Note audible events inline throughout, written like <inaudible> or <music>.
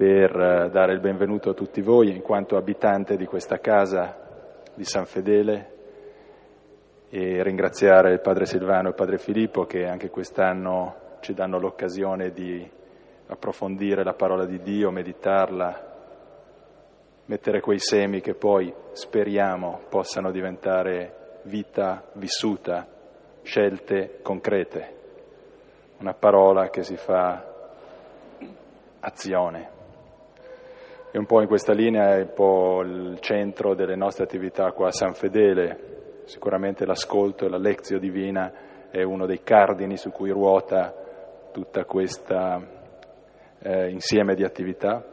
per eh, dare il benvenuto a tutti voi in quanto abitante di questa casa di San Fedele e ringraziare il Padre Silvano e il Padre Filippo che anche quest'anno ci danno l'occasione di approfondire la parola di Dio, meditarla, mettere quei semi che poi speriamo possano diventare vita vissuta, scelte concrete, una parola che si fa azione. E un po' in questa linea è un po' il centro delle nostre attività qua a San Fedele. Sicuramente l'ascolto e la lezione divina è uno dei cardini su cui ruota tutta questa eh, insieme di attività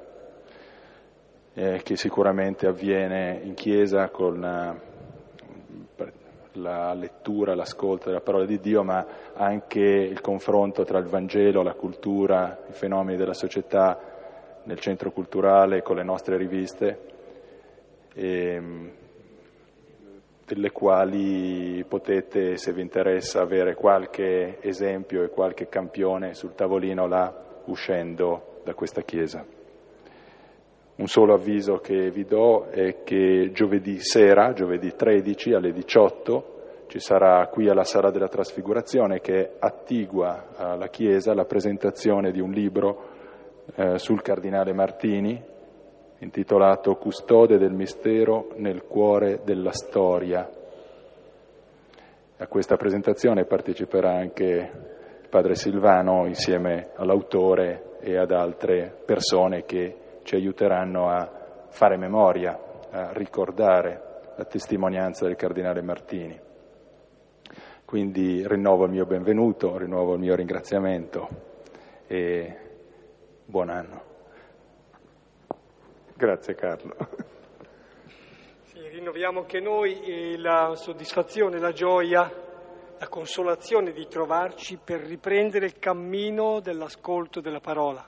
eh, che sicuramente avviene in chiesa con eh, la lettura, l'ascolto della parola di Dio, ma anche il confronto tra il Vangelo, la cultura, i fenomeni della società nel centro culturale con le nostre riviste, e, delle quali potete, se vi interessa, avere qualche esempio e qualche campione sul tavolino là uscendo da questa chiesa. Un solo avviso che vi do è che giovedì sera, giovedì 13 alle 18, ci sarà qui alla Sala della Trasfigurazione, che attigua alla Chiesa, la presentazione di un libro eh, sul Cardinale Martini, intitolato Custode del mistero nel cuore della storia. A questa presentazione parteciperà anche padre Silvano insieme all'autore e ad altre persone che ci aiuteranno a fare memoria, a ricordare la testimonianza del Cardinale Martini. Quindi rinnovo il mio benvenuto, rinnovo il mio ringraziamento e buon anno. Grazie Carlo. Sì, rinnoviamo anche noi la soddisfazione, la gioia, la consolazione di trovarci per riprendere il cammino dell'ascolto della parola,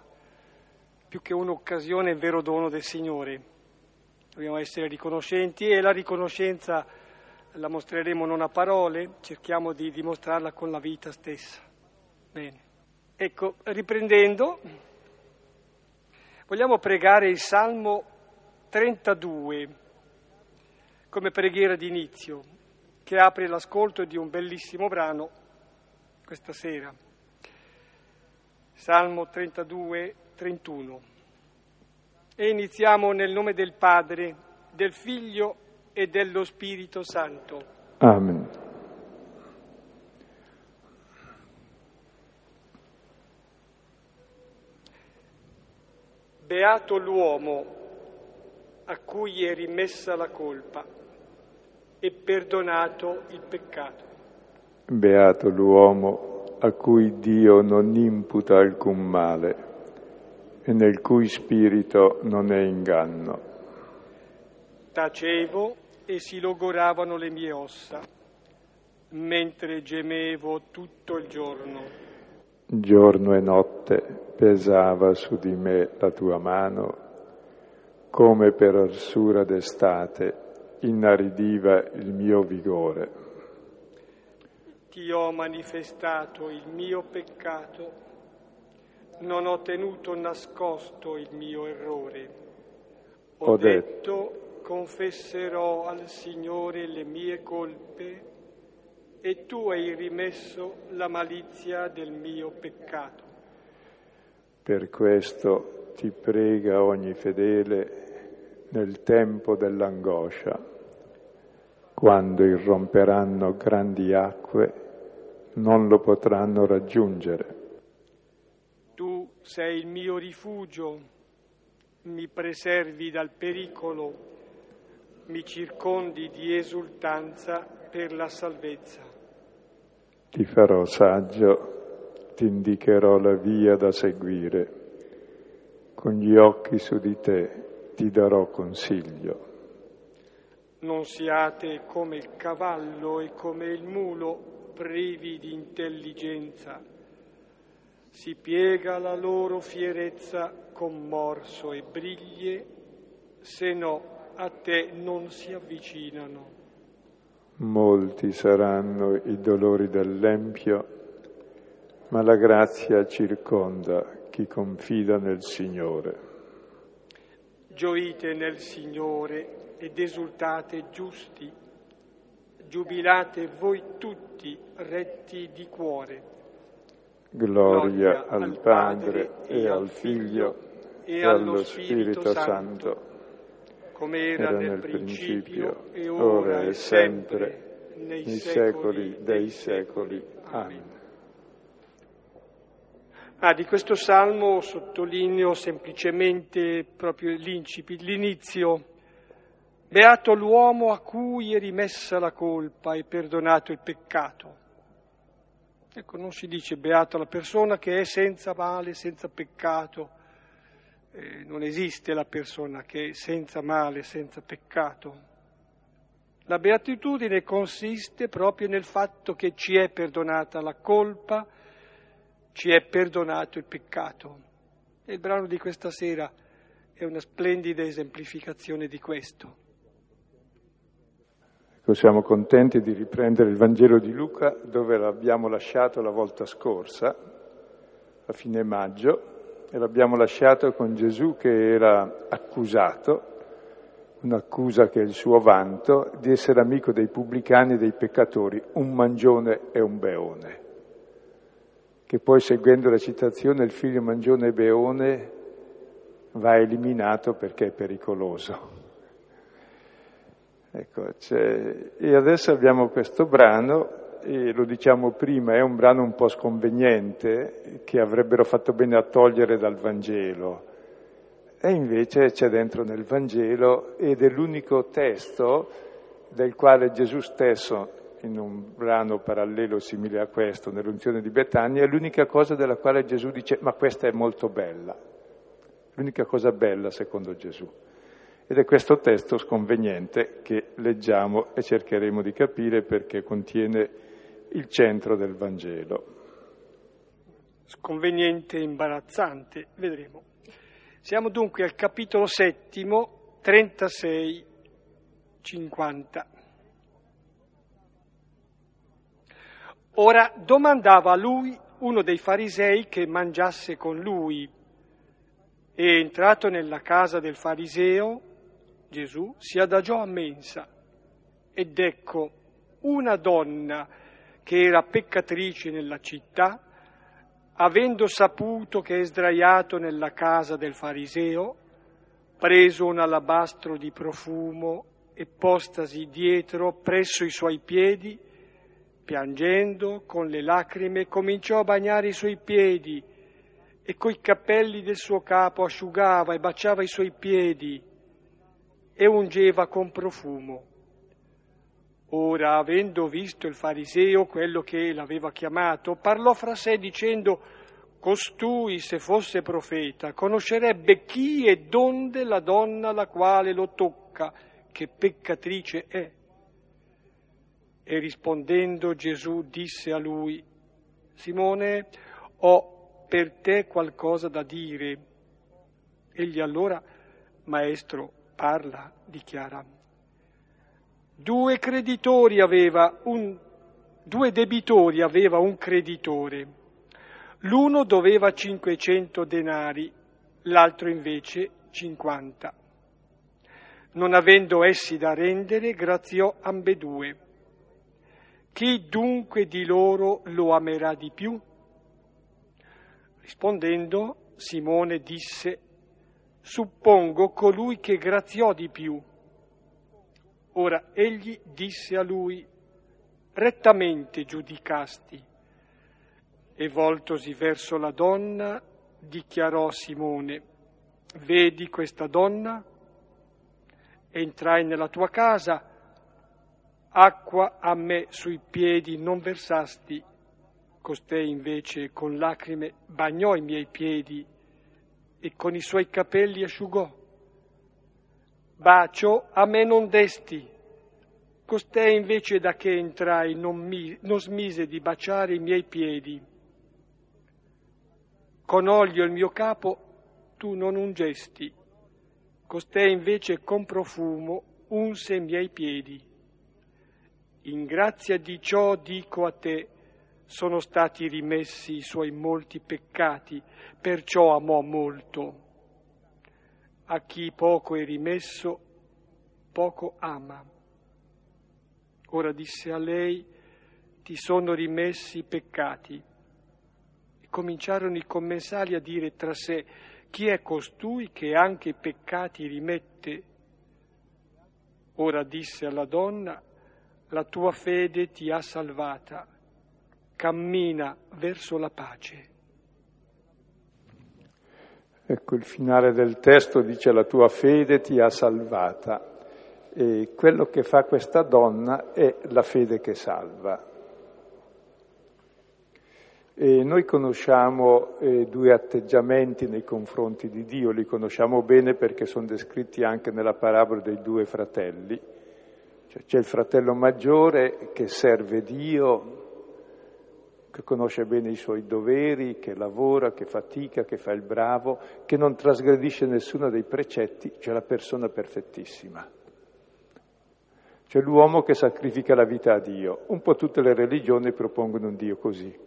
più che un'occasione, è vero dono del Signore. Dobbiamo essere riconoscenti e la riconoscenza la mostreremo non a parole, cerchiamo di dimostrarla con la vita stessa. Bene. Ecco, riprendendo, Vogliamo pregare il Salmo 32 come preghiera d'inizio, che apre l'ascolto di un bellissimo brano questa sera. Salmo 32, 31. E iniziamo nel nome del Padre, del Figlio e dello Spirito Santo. Amen. Beato l'uomo a cui è rimessa la colpa e perdonato il peccato. Beato l'uomo a cui Dio non imputa alcun male e nel cui spirito non è inganno. Tacevo e si logoravano le mie ossa, mentre gemevo tutto il giorno Giorno e notte pesava su di me la tua mano, come per arsura d'estate inaridiva il mio vigore. Ti ho manifestato il mio peccato, non ho tenuto nascosto il mio errore. Ho, ho detto, detto, confesserò al Signore le mie colpe e tu hai rimesso la malizia del mio peccato. Per questo ti prega ogni fedele nel tempo dell'angoscia, quando irromperanno grandi acque, non lo potranno raggiungere. Tu sei il mio rifugio, mi preservi dal pericolo, mi circondi di esultanza per la salvezza. Ti farò saggio, ti indicherò la via da seguire, con gli occhi su di te ti darò consiglio. Non siate come il cavallo e come il mulo privi di intelligenza. Si piega la loro fierezza con morso e briglie, se no a te non si avvicinano. Molti saranno i dolori dell'empio, ma la grazia circonda chi confida nel Signore. Gioite nel Signore ed esultate giusti, giubilate voi tutti retti di cuore. Gloria, al Padre e al Figlio e allo Spirito Santo, come era nel principio e ora e sempre, nei secoli dei secoli. Amen. Ah, di questo salmo sottolineo semplicemente proprio l'incipit, l'inizio. Beato l'uomo a cui è rimessa la colpa e perdonato il peccato. Ecco, non si dice beato la persona che è senza male, senza peccato. Eh, non esiste la persona che è senza male, senza peccato. La beatitudine consiste proprio nel fatto che ci è perdonata la colpa, ci è perdonato il peccato. E il brano di questa sera è una splendida esemplificazione di questo. Ecco, siamo contenti di riprendere il Vangelo di Luca dove l'abbiamo lasciato la volta scorsa, a fine maggio, e l'abbiamo lasciato con Gesù che era accusato, un'accusa che è il suo vanto, di essere amico dei pubblicani e dei peccatori, un mangione e un beone che poi seguendo la citazione il figlio mangione e beone va eliminato perché è pericoloso. Ecco, e adesso abbiamo questo brano, e lo diciamo prima, è un brano un po' sconveniente, che avrebbero fatto bene a togliere dal Vangelo, e invece c'è dentro nel Vangelo ed è l'unico testo del quale Gesù stesso in un brano parallelo simile a questo, nell'unzione di Betania, è l'unica cosa della quale Gesù dice ma questa è molto bella, l'unica cosa bella secondo Gesù. Ed è questo testo sconveniente che leggiamo e cercheremo di capire perché contiene il centro del Vangelo. Sconveniente e imbarazzante, vedremo. Siamo dunque al capitolo settimo, 36, 50. Ora domandava a lui uno dei farisei che mangiasse con lui e entrato nella casa del fariseo, Gesù si adagiò a mensa ed ecco una donna che era peccatrice nella città, avendo saputo che è sdraiato nella casa del fariseo, preso un alabastro di profumo e postasi dietro presso i suoi piedi, piangendo con le lacrime, cominciò a bagnare i suoi piedi e coi capelli del suo capo asciugava e baciava i suoi piedi e ungeva con profumo. Ora, avendo visto il fariseo quello che l'aveva chiamato, parlò fra sé dicendo Costui, se fosse profeta, conoscerebbe chi e donde la donna la quale lo tocca, che peccatrice è. E rispondendo Gesù disse a lui, Simone, ho per te qualcosa da dire. Egli allora, Maestro, parla, dichiara. Due creditori aveva un, due debitori aveva un creditore. L'uno doveva 500 denari, l'altro invece 50. Non avendo essi da rendere, graziò ambedue. Chi dunque di loro lo amerà di più? Rispondendo, Simone disse, suppongo colui che graziò di più. Ora egli disse a lui, rettamente giudicasti. E voltosi verso la donna, dichiarò Simone, vedi questa donna? Entrai nella tua casa, acqua a me sui piedi non versasti, costei invece con lacrime bagnò i miei piedi e con i suoi capelli asciugò. Bacio a me non desti, costei invece da che entrai non, mi, non smise di baciare i miei piedi. Con olio il mio capo tu non ungesti, costei invece con profumo unse i miei piedi. In grazia di ciò dico a te, sono stati rimessi i suoi molti peccati, perciò amò molto. A chi poco è rimesso, poco ama. Ora disse a lei, ti sono rimessi i peccati. E cominciarono i commensali a dire tra sé, chi è costui che anche i peccati rimette? Ora disse alla donna, la tua fede ti ha salvata, cammina verso la pace. Ecco, il finale del testo dice la tua fede ti ha salvata e quello che fa questa donna è la fede che salva. E noi conosciamo eh, due atteggiamenti nei confronti di Dio, li conosciamo bene perché sono descritti anche nella parabola dei due fratelli. Cioè, c'è il fratello maggiore che serve Dio, che conosce bene i suoi doveri, che lavora, che fatica, che fa il bravo, che non trasgredisce nessuno dei precetti, cioè la persona perfettissima. Cioè l'uomo che sacrifica la vita a Dio. Un po' tutte le religioni propongono un Dio così.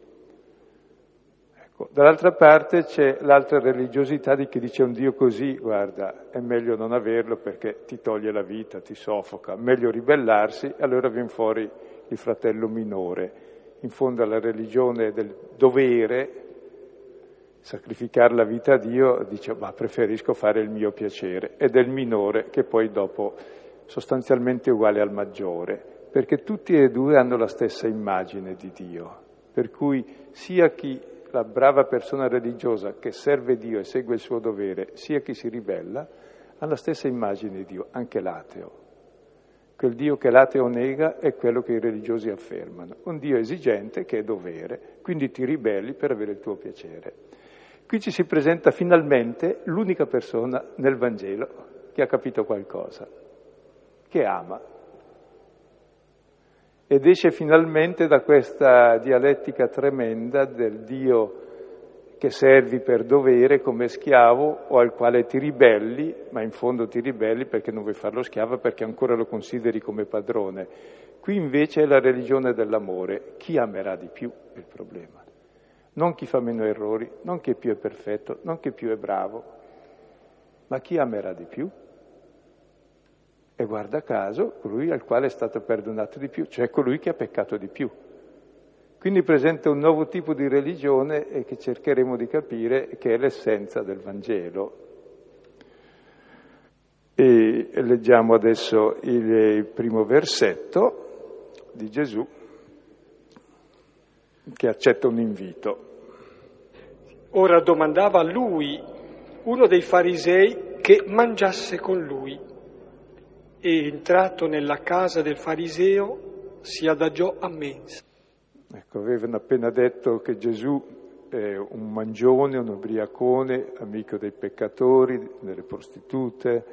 Ecco, dall'altra parte c'è l'altra religiosità di chi dice un Dio così, guarda, è meglio non averlo perché ti toglie la vita, ti soffoca, meglio ribellarsi, allora viene fuori il fratello minore. In fondo alla religione del dovere, sacrificare la vita a Dio, dice ma preferisco fare il mio piacere, ed è il minore che poi dopo sostanzialmente è uguale al maggiore, perché tutti e due hanno la stessa immagine di Dio, per cui sia chi la brava persona religiosa che serve Dio e segue il suo dovere, sia chi si ribella, ha la stessa immagine di Dio, anche l'ateo. Quel Dio che l'ateo nega è quello che i religiosi affermano, un Dio esigente che è dovere, quindi ti ribelli per avere il tuo piacere. Qui ci si presenta finalmente l'unica persona nel Vangelo che ha capito qualcosa, che ama, ed esce finalmente da questa dialettica tremenda del Dio che servi per dovere come schiavo o al quale ti ribelli, ma in fondo ti ribelli perché non vuoi farlo schiavo, perché ancora lo consideri come padrone. Qui invece è la religione dell'amore. Chi amerà di più è il problema. Non chi fa meno errori, non chi più è perfetto, non chi più è bravo, ma chi amerà di più? E guarda caso, colui al quale è stato perdonato di più, cioè colui che ha peccato di più. Quindi presenta un nuovo tipo di religione e che cercheremo di capire che è l'essenza del Vangelo. E leggiamo adesso il primo versetto di Gesù che accetta un invito. Ora domandava a lui uno dei farisei che mangiasse con lui e entrato nella casa del fariseo si adagiò a mensa. Ecco, avevano appena detto che Gesù è un mangione, un ubriacone, amico dei peccatori, delle prostitute,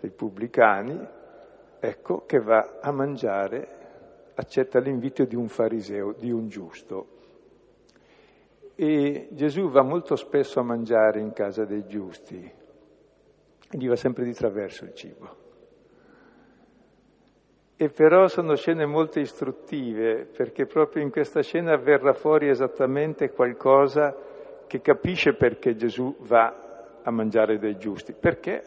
dei pubblicani, ecco che va a mangiare, accetta l'invito di un fariseo, di un giusto. E Gesù va molto spesso a mangiare in casa dei giusti, gli va sempre di traverso il cibo. E però sono scene molto istruttive, perché proprio in questa scena verrà fuori esattamente qualcosa che capisce perché Gesù va a mangiare dei giusti, perché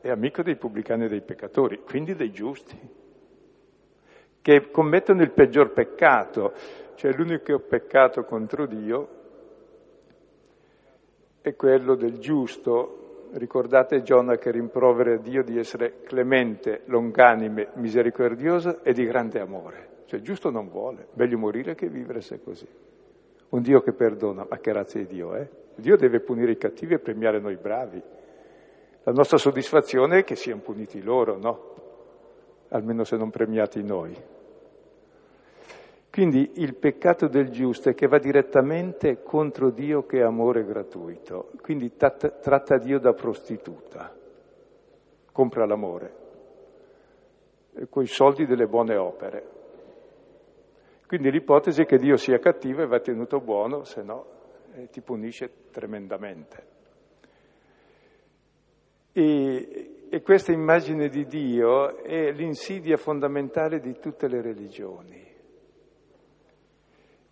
è amico dei pubblicani e dei peccatori, quindi dei giusti, che commettono il peggior peccato, cioè l'unico peccato contro Dio è quello del giusto Ricordate Giona che rimprovera Dio di essere clemente, longanime, misericordioso e di grande amore. Cioè giusto non vuole, meglio morire che vivere se è così. Un Dio che perdona, ma che razza di Dio? Eh? Dio deve punire i cattivi e premiare noi bravi. La nostra soddisfazione è che siano puniti loro, no? Almeno se non premiati noi. Quindi il peccato del giusto è che va direttamente contro Dio che è amore gratuito, quindi tratta, tratta Dio da prostituta, compra l'amore, con i soldi delle buone opere. Quindi l'ipotesi è che Dio sia cattivo e va tenuto buono, se no eh, ti punisce tremendamente. E, e questa immagine di Dio è l'insidia fondamentale di tutte le religioni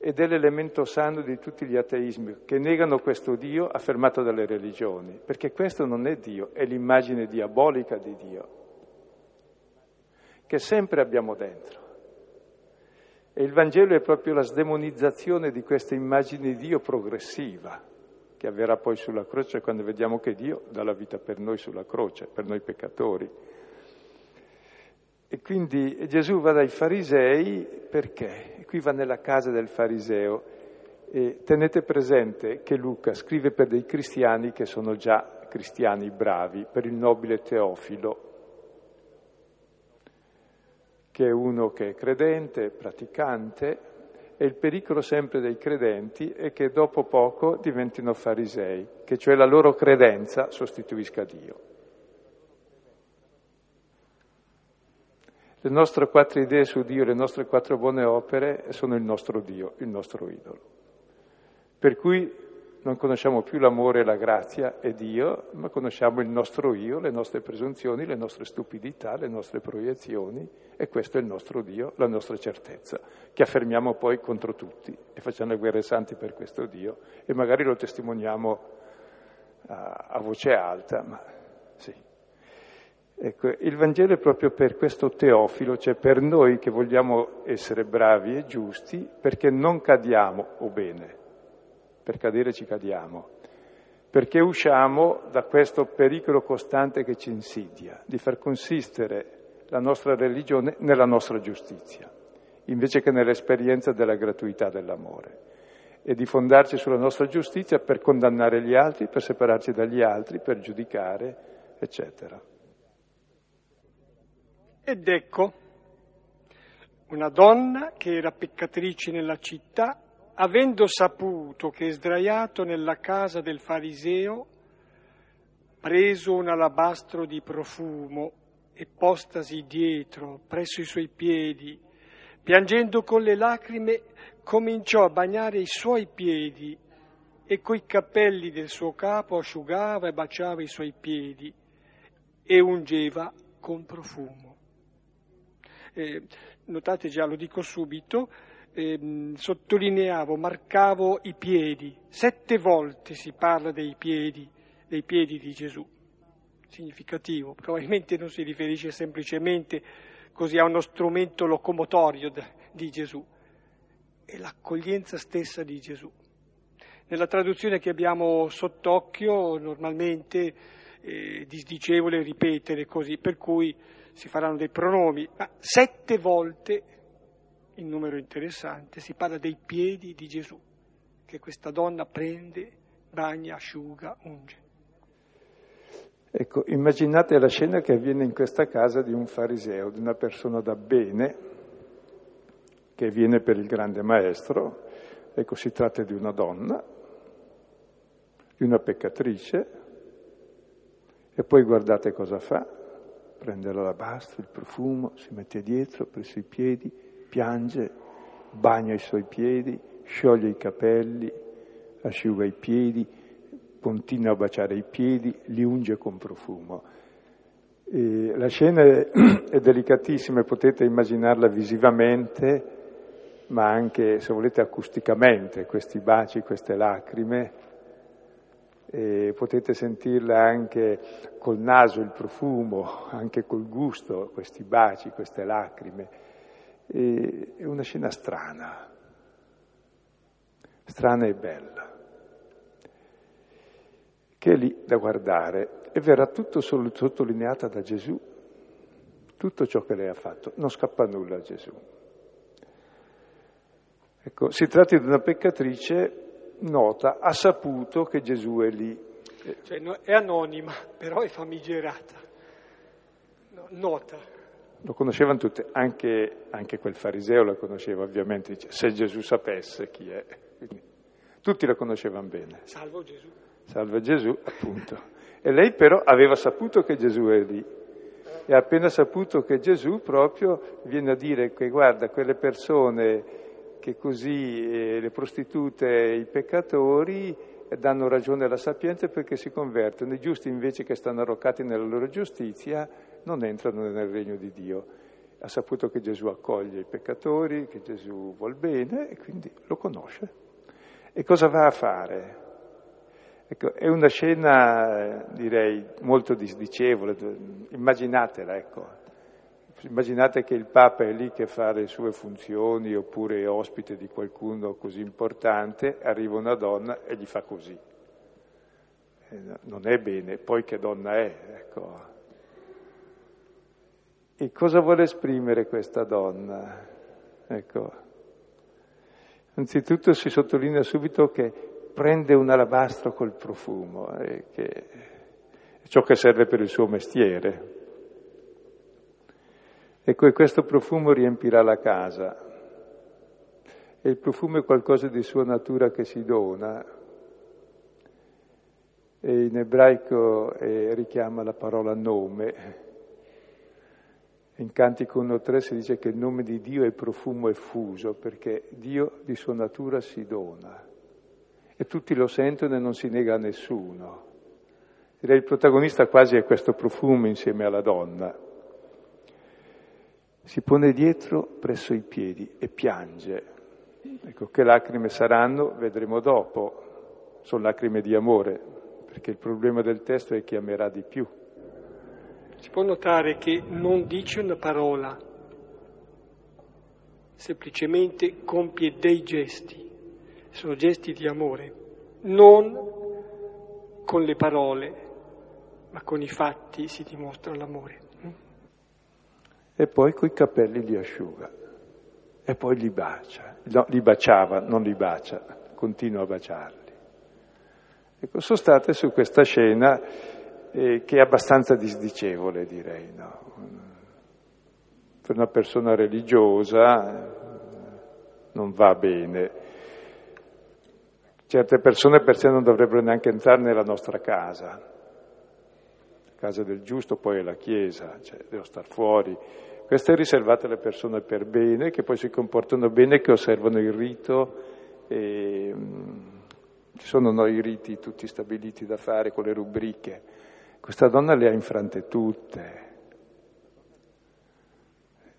ed è l'elemento sano di tutti gli ateismi che negano questo Dio affermato dalle religioni, perché questo non è Dio, è l'immagine diabolica di Dio, che sempre abbiamo dentro. E il Vangelo è proprio la sdemonizzazione di questa immagine di Dio progressiva, che avverrà poi sulla croce quando vediamo che Dio dà la vita per noi sulla croce, per noi peccatori. E quindi Gesù va dai farisei perché? E qui va nella casa del fariseo e tenete presente che Luca scrive per dei cristiani che sono già cristiani bravi, per il nobile Teofilo, che è uno che è credente, praticante, e il pericolo sempre dei credenti è che dopo poco diventino farisei, che cioè la loro credenza sostituisca Dio. Le nostre quattro idee su Dio, le nostre quattro buone opere sono il nostro Dio, il nostro idolo. Per cui non conosciamo più l'amore e la grazia e Dio, ma conosciamo il nostro io, le nostre presunzioni, le nostre stupidità, le nostre proiezioni e questo è il nostro Dio, la nostra certezza, che affermiamo poi contro tutti e facciamo le guerre santi per questo Dio e magari lo testimoniamo a, a voce alta, ma sì. Ecco, il Vangelo è proprio per questo teofilo, cioè per noi che vogliamo essere bravi e giusti, perché non cadiamo, o bene, per cadere ci cadiamo, perché usciamo da questo pericolo costante che ci insidia, di far consistere la nostra religione nella nostra giustizia, invece che nell'esperienza della gratuità dell'amore, e di fondarci sulla nostra giustizia per condannare gli altri, per separarci dagli altri, per giudicare, eccetera. Ed ecco, una donna che era peccatrice nella città, avendo saputo che sdraiato nella casa del fariseo, preso un alabastro di profumo e postasi dietro, presso i suoi piedi, piangendo con le lacrime, cominciò a bagnare i suoi piedi e coi capelli del suo capo asciugava e baciava i suoi piedi e ungeva con profumo eh, notate già, lo dico subito, eh, sottolineavo, marcavo i piedi, sette volte si parla dei piedi, dei piedi di Gesù, significativo, probabilmente non si riferisce semplicemente così a uno strumento locomotorio di Gesù, è l'accoglienza stessa di Gesù. Nella traduzione che abbiamo sott'occhio normalmente eh, disdicevole ripetere così, per cui si faranno dei pronomi, ma sette volte, in numero interessante, si parla dei piedi di Gesù, che questa donna prende, bagna, asciuga, unge. Ecco, immaginate la scena che avviene in questa casa di un fariseo, di una persona da bene, che viene per il grande maestro, ecco, si tratta di una donna, di una peccatrice, e poi guardate cosa fa, prende l'alabastro, il profumo, si mette dietro, presso i piedi, piange, bagna i suoi piedi, scioglie i capelli, asciuga i piedi, continua a baciare i piedi, li unge con profumo. E la scena è, <clears throat> è delicatissima e potete immaginarla visivamente, ma anche, se volete, acusticamente, questi baci, queste lacrime, e potete sentirla anche col naso, il profumo, anche col gusto, questi baci, queste lacrime. E è una scena strana, strana e bella, che è lì da guardare e verrà tutto sottolineata da Gesù, tutto ciò che lei ha fatto, non scappa nulla a Gesù. Ecco, si tratta di una peccatrice nota, ha saputo che Gesù è lì. Cioè, è anonima, però è famigerata, no, nota. Lo conoscevano tutti, anche, anche, quel fariseo la conosceva ovviamente, dice, se Gesù sapesse chi è. Quindi, tutti la conoscevano bene. Salvo Gesù. Salvo Gesù, appunto. E lei però aveva saputo che Gesù è lì. E appena saputo che Gesù proprio viene a dire che guarda, quelle persone che così eh, le prostitute e i peccatori danno ragione alla sapienza perché si convertono, i giusti invece che stanno arroccati nella loro giustizia non entrano nel regno di Dio. ha saputo che Gesù accoglie i peccatori, che Gesù vuol bene e quindi lo conosce. E cosa va a fare? Ecco, è una scena, direi, molto disdicevole, immaginatela, ecco. Immaginate che il Papa è lì che fa le sue funzioni oppure è ospite di qualcuno così importante, arriva una donna e gli fa così. Eh, non è bene, poi che donna è, ecco. E cosa vuole esprimere questa donna? Ecco. Anzitutto si sottolinea subito che prende un alabastro col profumo, eh, che è ciò che serve per il suo mestiere. Ecco, e questo profumo riempirà la casa. E il profumo è qualcosa di sua natura che si dona. E in ebraico eh, richiama la parola nome. In Cantico 1.3 si dice che il nome di Dio è profumo effuso, perché Dio di sua natura si dona. E tutti lo sentono e non si nega a nessuno. Direi il protagonista quasi è questo profumo insieme alla donna si pone dietro presso i piedi e piange. Ecco, che lacrime saranno vedremo dopo, sono lacrime di amore, perché il problema del testo è chi amerà di più. Si può notare che non dice una parola, semplicemente compie dei gesti, sono gesti di amore, non con le parole, ma con i fatti si dimostra l'amore e poi coi capelli li asciuga e poi li bacia, no, li baciava, non li bacia, continua a baciarli. Ecco, sono state su questa scena eh, che è abbastanza disdicevole, direi, no? Per una persona religiosa eh, non va bene. Certe persone per sé non dovrebbero neanche entrare nella nostra casa. Casa del giusto poi è la chiesa, cioè devo star fuori questo è riservato alle persone per bene, che poi si comportano bene, che osservano il rito. E, um, ci sono noi i riti tutti stabiliti da fare con le rubriche. Questa donna le ha infrante tutte.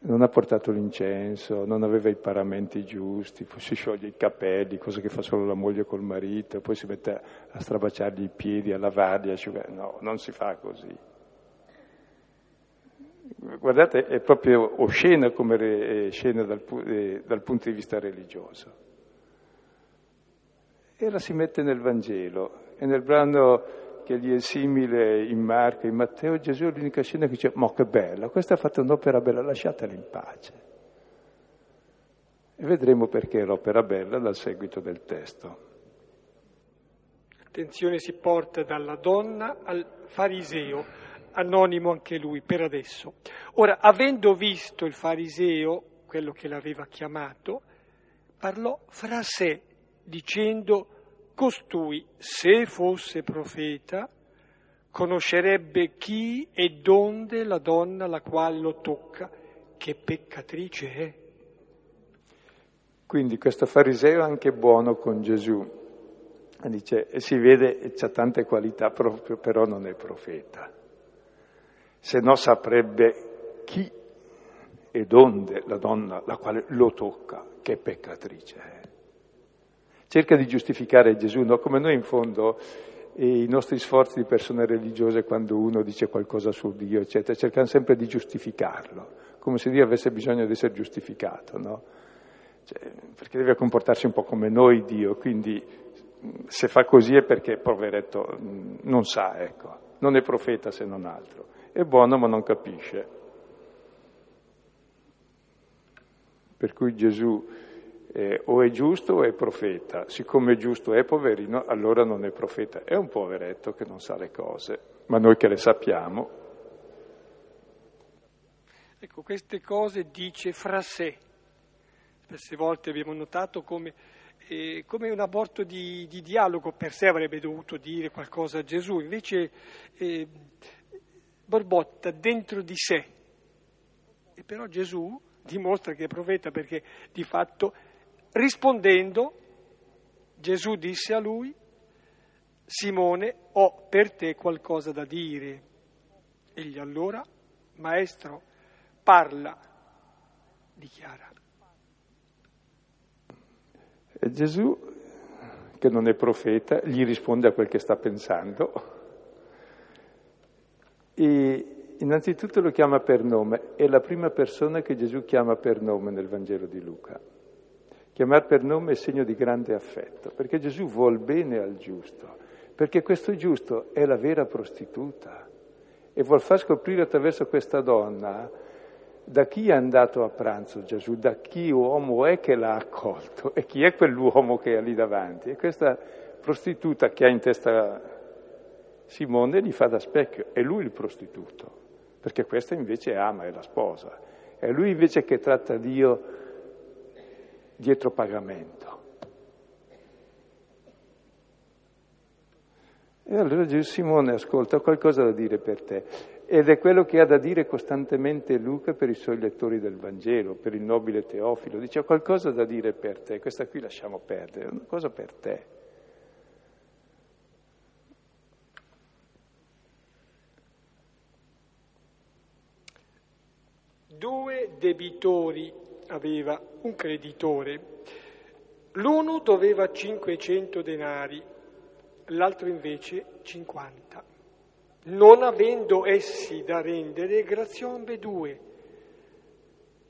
Non ha portato l'incenso, non aveva i paramenti giusti, poi si scioglie i capelli, cosa che fa solo la moglie col marito, poi si mette a strabacciargli i piedi, a lavarli, a asciugare. No, non si fa così guardate, è proprio oscena come scena dal, dal punto di vista religioso. E la si mette nel Vangelo e nel brano che gli è simile in Marco, in Matteo, Gesù è l'unica scena che dice, ma che bella, questa ha fatto un'opera bella, lasciatela in pace. E vedremo perché è l'opera bella dal seguito del testo. Attenzione si porta dalla donna al fariseo anonimo anche lui per adesso. Ora, avendo visto il fariseo, quello che l'aveva chiamato, parlò fra sé dicendo costui, se fosse profeta, conoscerebbe chi e donde la donna la quale lo tocca, che peccatrice è. Quindi questo fariseo è anche buono con Gesù. Dice, si vede, ha tante qualità proprio, però non è profeta se no saprebbe chi e donde la donna la quale lo tocca, che peccatrice è. Cerca di giustificare Gesù, no? come noi in fondo i nostri sforzi di persone religiose quando uno dice qualcosa su Dio, eccetera, cercano sempre di giustificarlo, come se Dio avesse bisogno di essere giustificato, no? Cioè, perché deve comportarsi un po' come noi Dio, quindi se fa così è perché, poveretto, non sa, ecco, non è profeta se non altro è buono ma non capisce. Per cui Gesù eh, o è giusto o è profeta. Siccome è giusto è poverino, allora non è profeta. È un poveretto che non sa le cose, ma noi che le sappiamo. Ecco, queste cose dice fra sé. Spesse volte abbiamo notato come, eh, come un aborto di, di, dialogo per sé avrebbe dovuto dire qualcosa a Gesù, invece eh, borbotta dentro di sé. E però Gesù dimostra che è profeta perché di fatto rispondendo Gesù disse a lui, Simone, ho per te qualcosa da dire. Egli allora, maestro, parla, dichiara. E Gesù, che non è profeta, gli risponde a quel che sta pensando. E innanzitutto lo chiama per nome, è la prima persona che Gesù chiama per nome nel Vangelo di Luca. Chiamare per nome è segno di grande affetto, perché Gesù vuol bene al giusto, perché questo giusto è la vera prostituta e vuol far scoprire attraverso questa donna da chi è andato a pranzo Gesù, da chi uomo è che l'ha accolto e chi è quell'uomo che è lì davanti. E questa prostituta che ha in testa Simone gli fa da specchio, è lui il prostituto, perché questa invece ama, è la sposa, è lui invece che tratta Dio dietro pagamento. E allora Gesù Simone ascolta, ho qualcosa da dire per te. Ed è quello che ha da dire costantemente Luca per i suoi lettori del Vangelo, per il nobile Teofilo. Dice, ho qualcosa da dire per te, questa qui lasciamo perdere, una cosa per te. Due debitori aveva un creditore. L'uno doveva 500 denari, l'altro invece 50. Non avendo essi da rendere, graziò ambedue.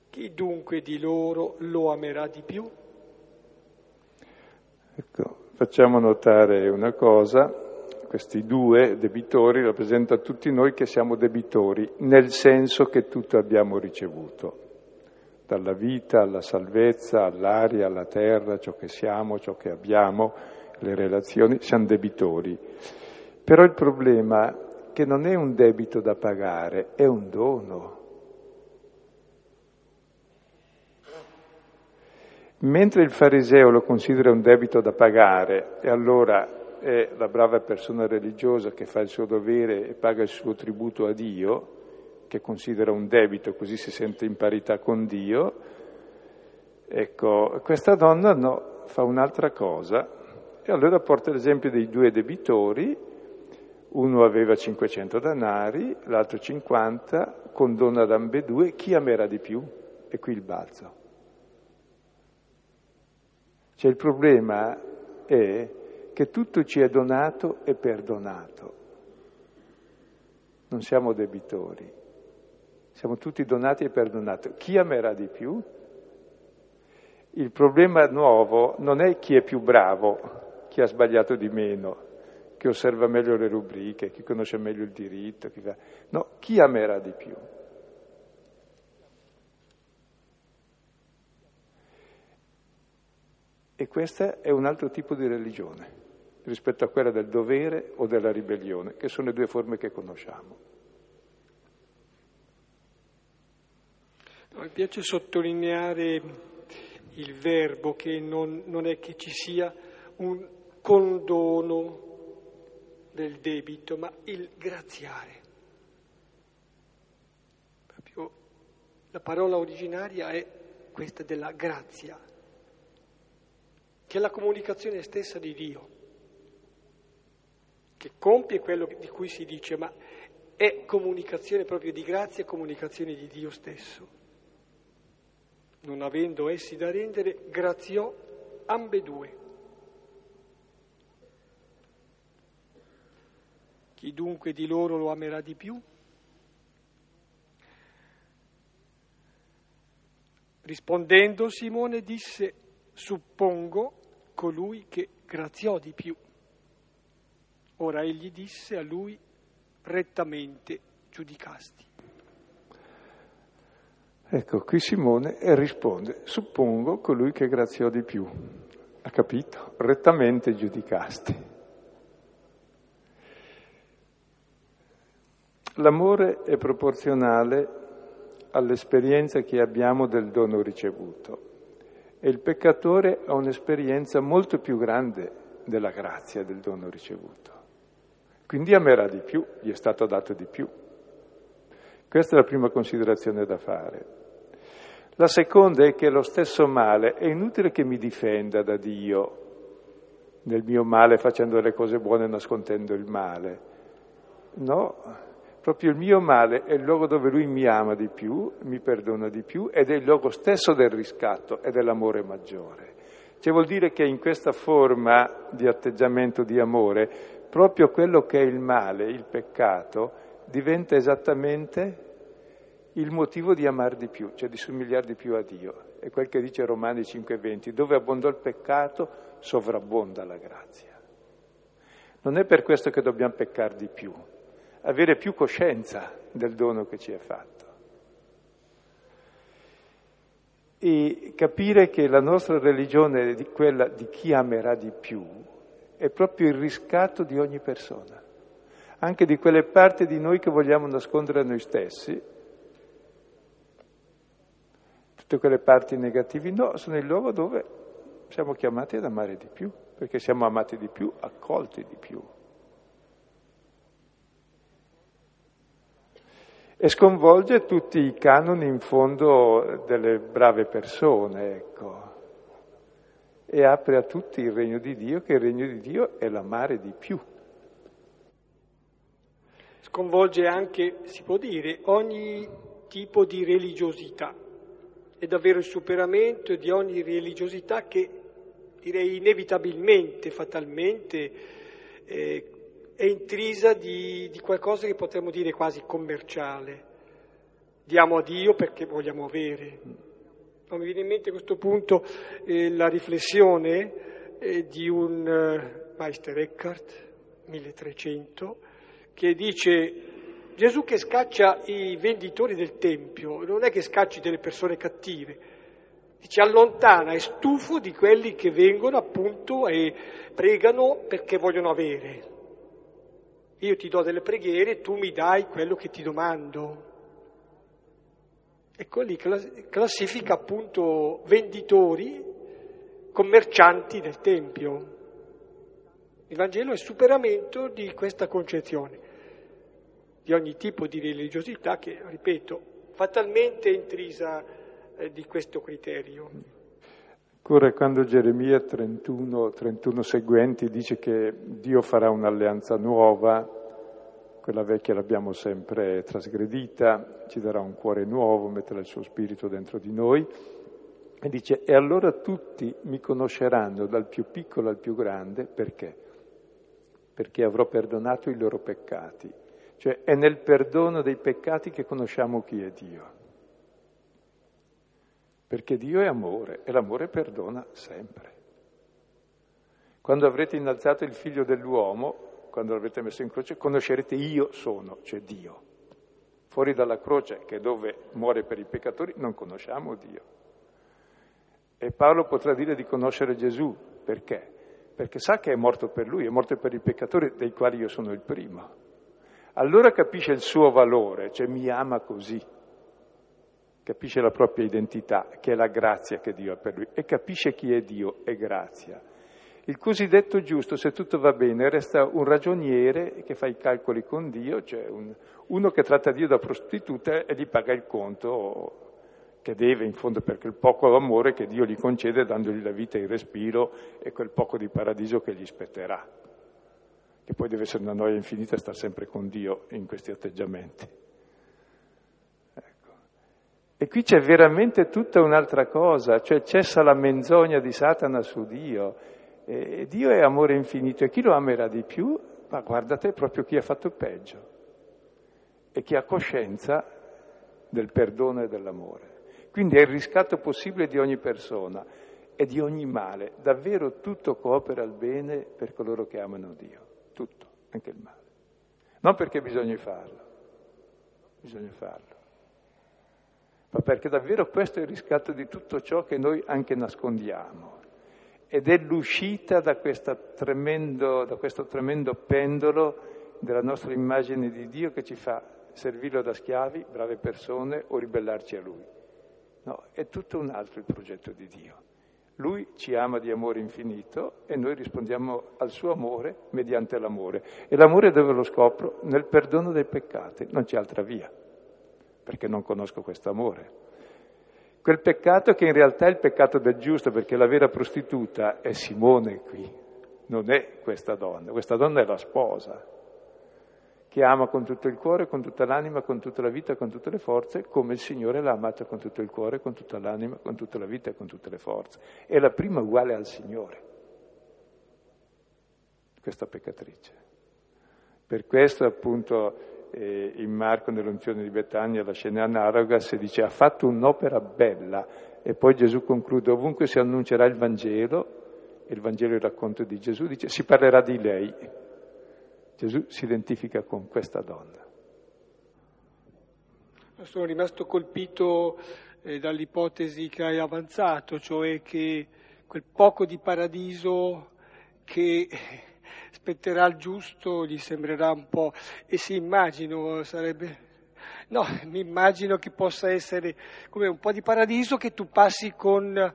Chi dunque di loro lo amerà di più? Ecco, facciamo notare una cosa, questi due debitori rappresentano tutti noi che siamo debitori, nel senso che tutto abbiamo ricevuto dalla vita alla salvezza, all'aria, alla terra, ciò che siamo, ciò che abbiamo, le relazioni, siamo debitori. Però il problema è che non è un debito da pagare, è un dono. Mentre il fariseo lo considera un debito da pagare e allora è la brava persona religiosa che fa il suo dovere e paga il suo tributo a Dio, che considera un debito, così si sente in parità con Dio. Ecco, questa donna no, fa un'altra cosa e allora porta l'esempio dei due debitori, uno aveva 500 denari, l'altro 50, condona ad ambedue, chi amerà di più? E qui il balzo. Cioè il problema è che tutto ci è donato e perdonato. Non siamo debitori. Siamo tutti donati e perdonati. Chi amerà di più? Il problema nuovo non è chi è più bravo, chi ha sbagliato di meno, chi osserva meglio le rubriche, chi conosce meglio il diritto, chi fa... no, chi amerà di più? E questo è un altro tipo di religione rispetto a quella del dovere o della ribellione, che sono le due forme che conosciamo. Mi piace sottolineare il verbo che non, non è che ci sia un condono del debito, ma il graziare. Proprio la parola originaria è questa della grazia, che è la comunicazione stessa di Dio, che compie quello di cui si dice, ma è comunicazione proprio di grazia e comunicazione di Dio stesso non avendo essi da rendere, graziò ambedue. Chi dunque di loro lo amerà di più? Rispondendo Simone disse, suppongo colui che graziò di più. Ora egli disse a lui, rettamente giudicasti. Ecco, qui Simone risponde, suppongo colui che graziò di più. Ha capito? Rettamente giudicasti. L'amore è proporzionale all'esperienza che abbiamo del dono ricevuto e il peccatore ha un'esperienza molto più grande della grazia del dono ricevuto. Quindi amerà di più, gli è stato dato di più. Questa è la prima considerazione da fare. La seconda è che lo stesso male è inutile che mi difenda da Dio nel mio male facendo le cose buone e nascondendo il male. No, Proprio il mio male è il luogo dove lui mi ama di più, mi perdona di più ed è il luogo stesso del riscatto e dell'amore maggiore. Cioè vuol dire che in questa forma di atteggiamento di amore, proprio quello che è il male, il peccato, diventa esattamente il motivo di amare di più, cioè di somigliare di più a Dio. È quel che dice Romani 5:20, dove abbondò il peccato, sovrabbonda la grazia. Non è per questo che dobbiamo peccare di più, avere più coscienza del dono che ci è fatto. E capire che la nostra religione è quella di chi amerà di più è proprio il riscatto di ogni persona, anche di quelle parti di noi che vogliamo nascondere a noi stessi. Tutte quelle parti negative no, sono il luogo dove siamo chiamati ad amare di più, perché siamo amati di più, accolti di più. e sconvolge tutti i canoni in fondo delle brave persone, ecco. E apre a tutti il regno di Dio, che il regno di Dio è l'amare di più. Sconvolge anche, si può dire, ogni tipo di religiosità. È davvero il superamento di ogni religiosità che direi inevitabilmente, fatalmente, eh, è intrisa di, di qualcosa che potremmo dire quasi commerciale. Diamo a Dio perché vogliamo avere. No, mi viene in mente a questo punto eh, la riflessione eh, di un eh, Meister Eckhart, 1300, che dice Gesù che scaccia i venditori del Tempio, non è che scacci delle persone cattive, dice allontana, è stufo di quelli che vengono appunto e pregano perché vogliono avere. Io ti do delle preghiere tu mi dai quello che ti domando. Ecco lì classifica appunto venditori, commercianti del Tempio. Il Vangelo è superamento di questa concezione, di ogni tipo di religiosità che, ripeto, fatalmente è intrisa eh, di questo criterio. Ancora quando Geremia 31, 31 seguenti dice che Dio farà un'alleanza nuova, quella vecchia l'abbiamo sempre trasgredita, ci darà un cuore nuovo, metterà il suo spirito dentro di noi, e dice, e allora tutti mi conosceranno dal più piccolo al più grande, perché? Perché avrò perdonato i loro peccati. Cioè è nel perdono dei peccati che conosciamo chi è Dio perché Dio è amore e l'amore perdona sempre. Quando avrete innalzato il figlio dell'uomo, quando l'avrete messo in croce, conoscerete io sono, cioè Dio. Fuori dalla croce, che è dove muore per i peccatori, non conosciamo Dio. E Paolo potrà dire di conoscere Gesù, perché? Perché sa che è morto per lui, è morto per i peccatori dei quali io sono il primo. Allora capisce il suo valore, cioè mi ama così capisce la propria identità, che è la grazia che Dio ha per lui, e capisce chi è Dio, è grazia. Il cosiddetto giusto, se tutto va bene, resta un ragioniere che fa i calcoli con Dio, cioè un, uno che tratta Dio da prostituta e gli paga il conto che deve in fondo per quel poco amore che Dio gli concede dandogli la vita e il respiro e quel poco di paradiso che gli spetterà. Che poi deve essere una noia infinita stare sempre con Dio in questi atteggiamenti. E qui c'è veramente tutta un'altra cosa, cioè cessa la menzogna di Satana su Dio. E Dio è amore infinito e chi lo amerà di più? Ma guarda te proprio chi ha fatto peggio e chi ha coscienza del perdono e dell'amore. Quindi è il riscatto possibile di ogni persona e di ogni male. Davvero tutto coopera al bene per coloro che amano Dio, tutto, anche il male. Non perché bisogna farlo, bisogna farlo ma perché davvero questo è il riscatto di tutto ciò che noi anche nascondiamo. Ed è l'uscita da, tremendo, da questo tremendo pendolo della nostra immagine di Dio che ci fa servirlo da schiavi, brave persone o ribellarci a Lui. No, è tutto un altro il progetto di Dio. Lui ci ama di amore infinito e noi rispondiamo al suo amore mediante l'amore. E l'amore dove lo scopro? Nel perdono dei peccati, non c'è altra via perché non conosco questo amore. Quel peccato che in realtà è il peccato del giusto, perché la vera prostituta è Simone qui, non è questa donna, questa donna è la sposa, che ama con tutto il cuore, con tutta l'anima, con tutta la vita, con tutte le forze, come il Signore l'ha amata con tutto il cuore, con tutta l'anima, con tutta la vita e con tutte le forze. È la prima uguale al Signore, questa peccatrice. Per questo appunto eh, in Marco nell'unzione di Betania la scena analoga si dice ha fatto un'opera bella e poi Gesù conclude ovunque si annuncerà il Vangelo, il Vangelo è il racconto di Gesù, dice si parlerà di lei. Gesù si identifica con questa donna. Sono rimasto colpito eh, dall'ipotesi che hai avanzato, cioè che quel poco di paradiso che <laughs> spetterà al giusto gli sembrerà un po', e si immagino, sarebbe, no, <laughs> mi immagino che possa essere come un po' di paradiso che tu passi con,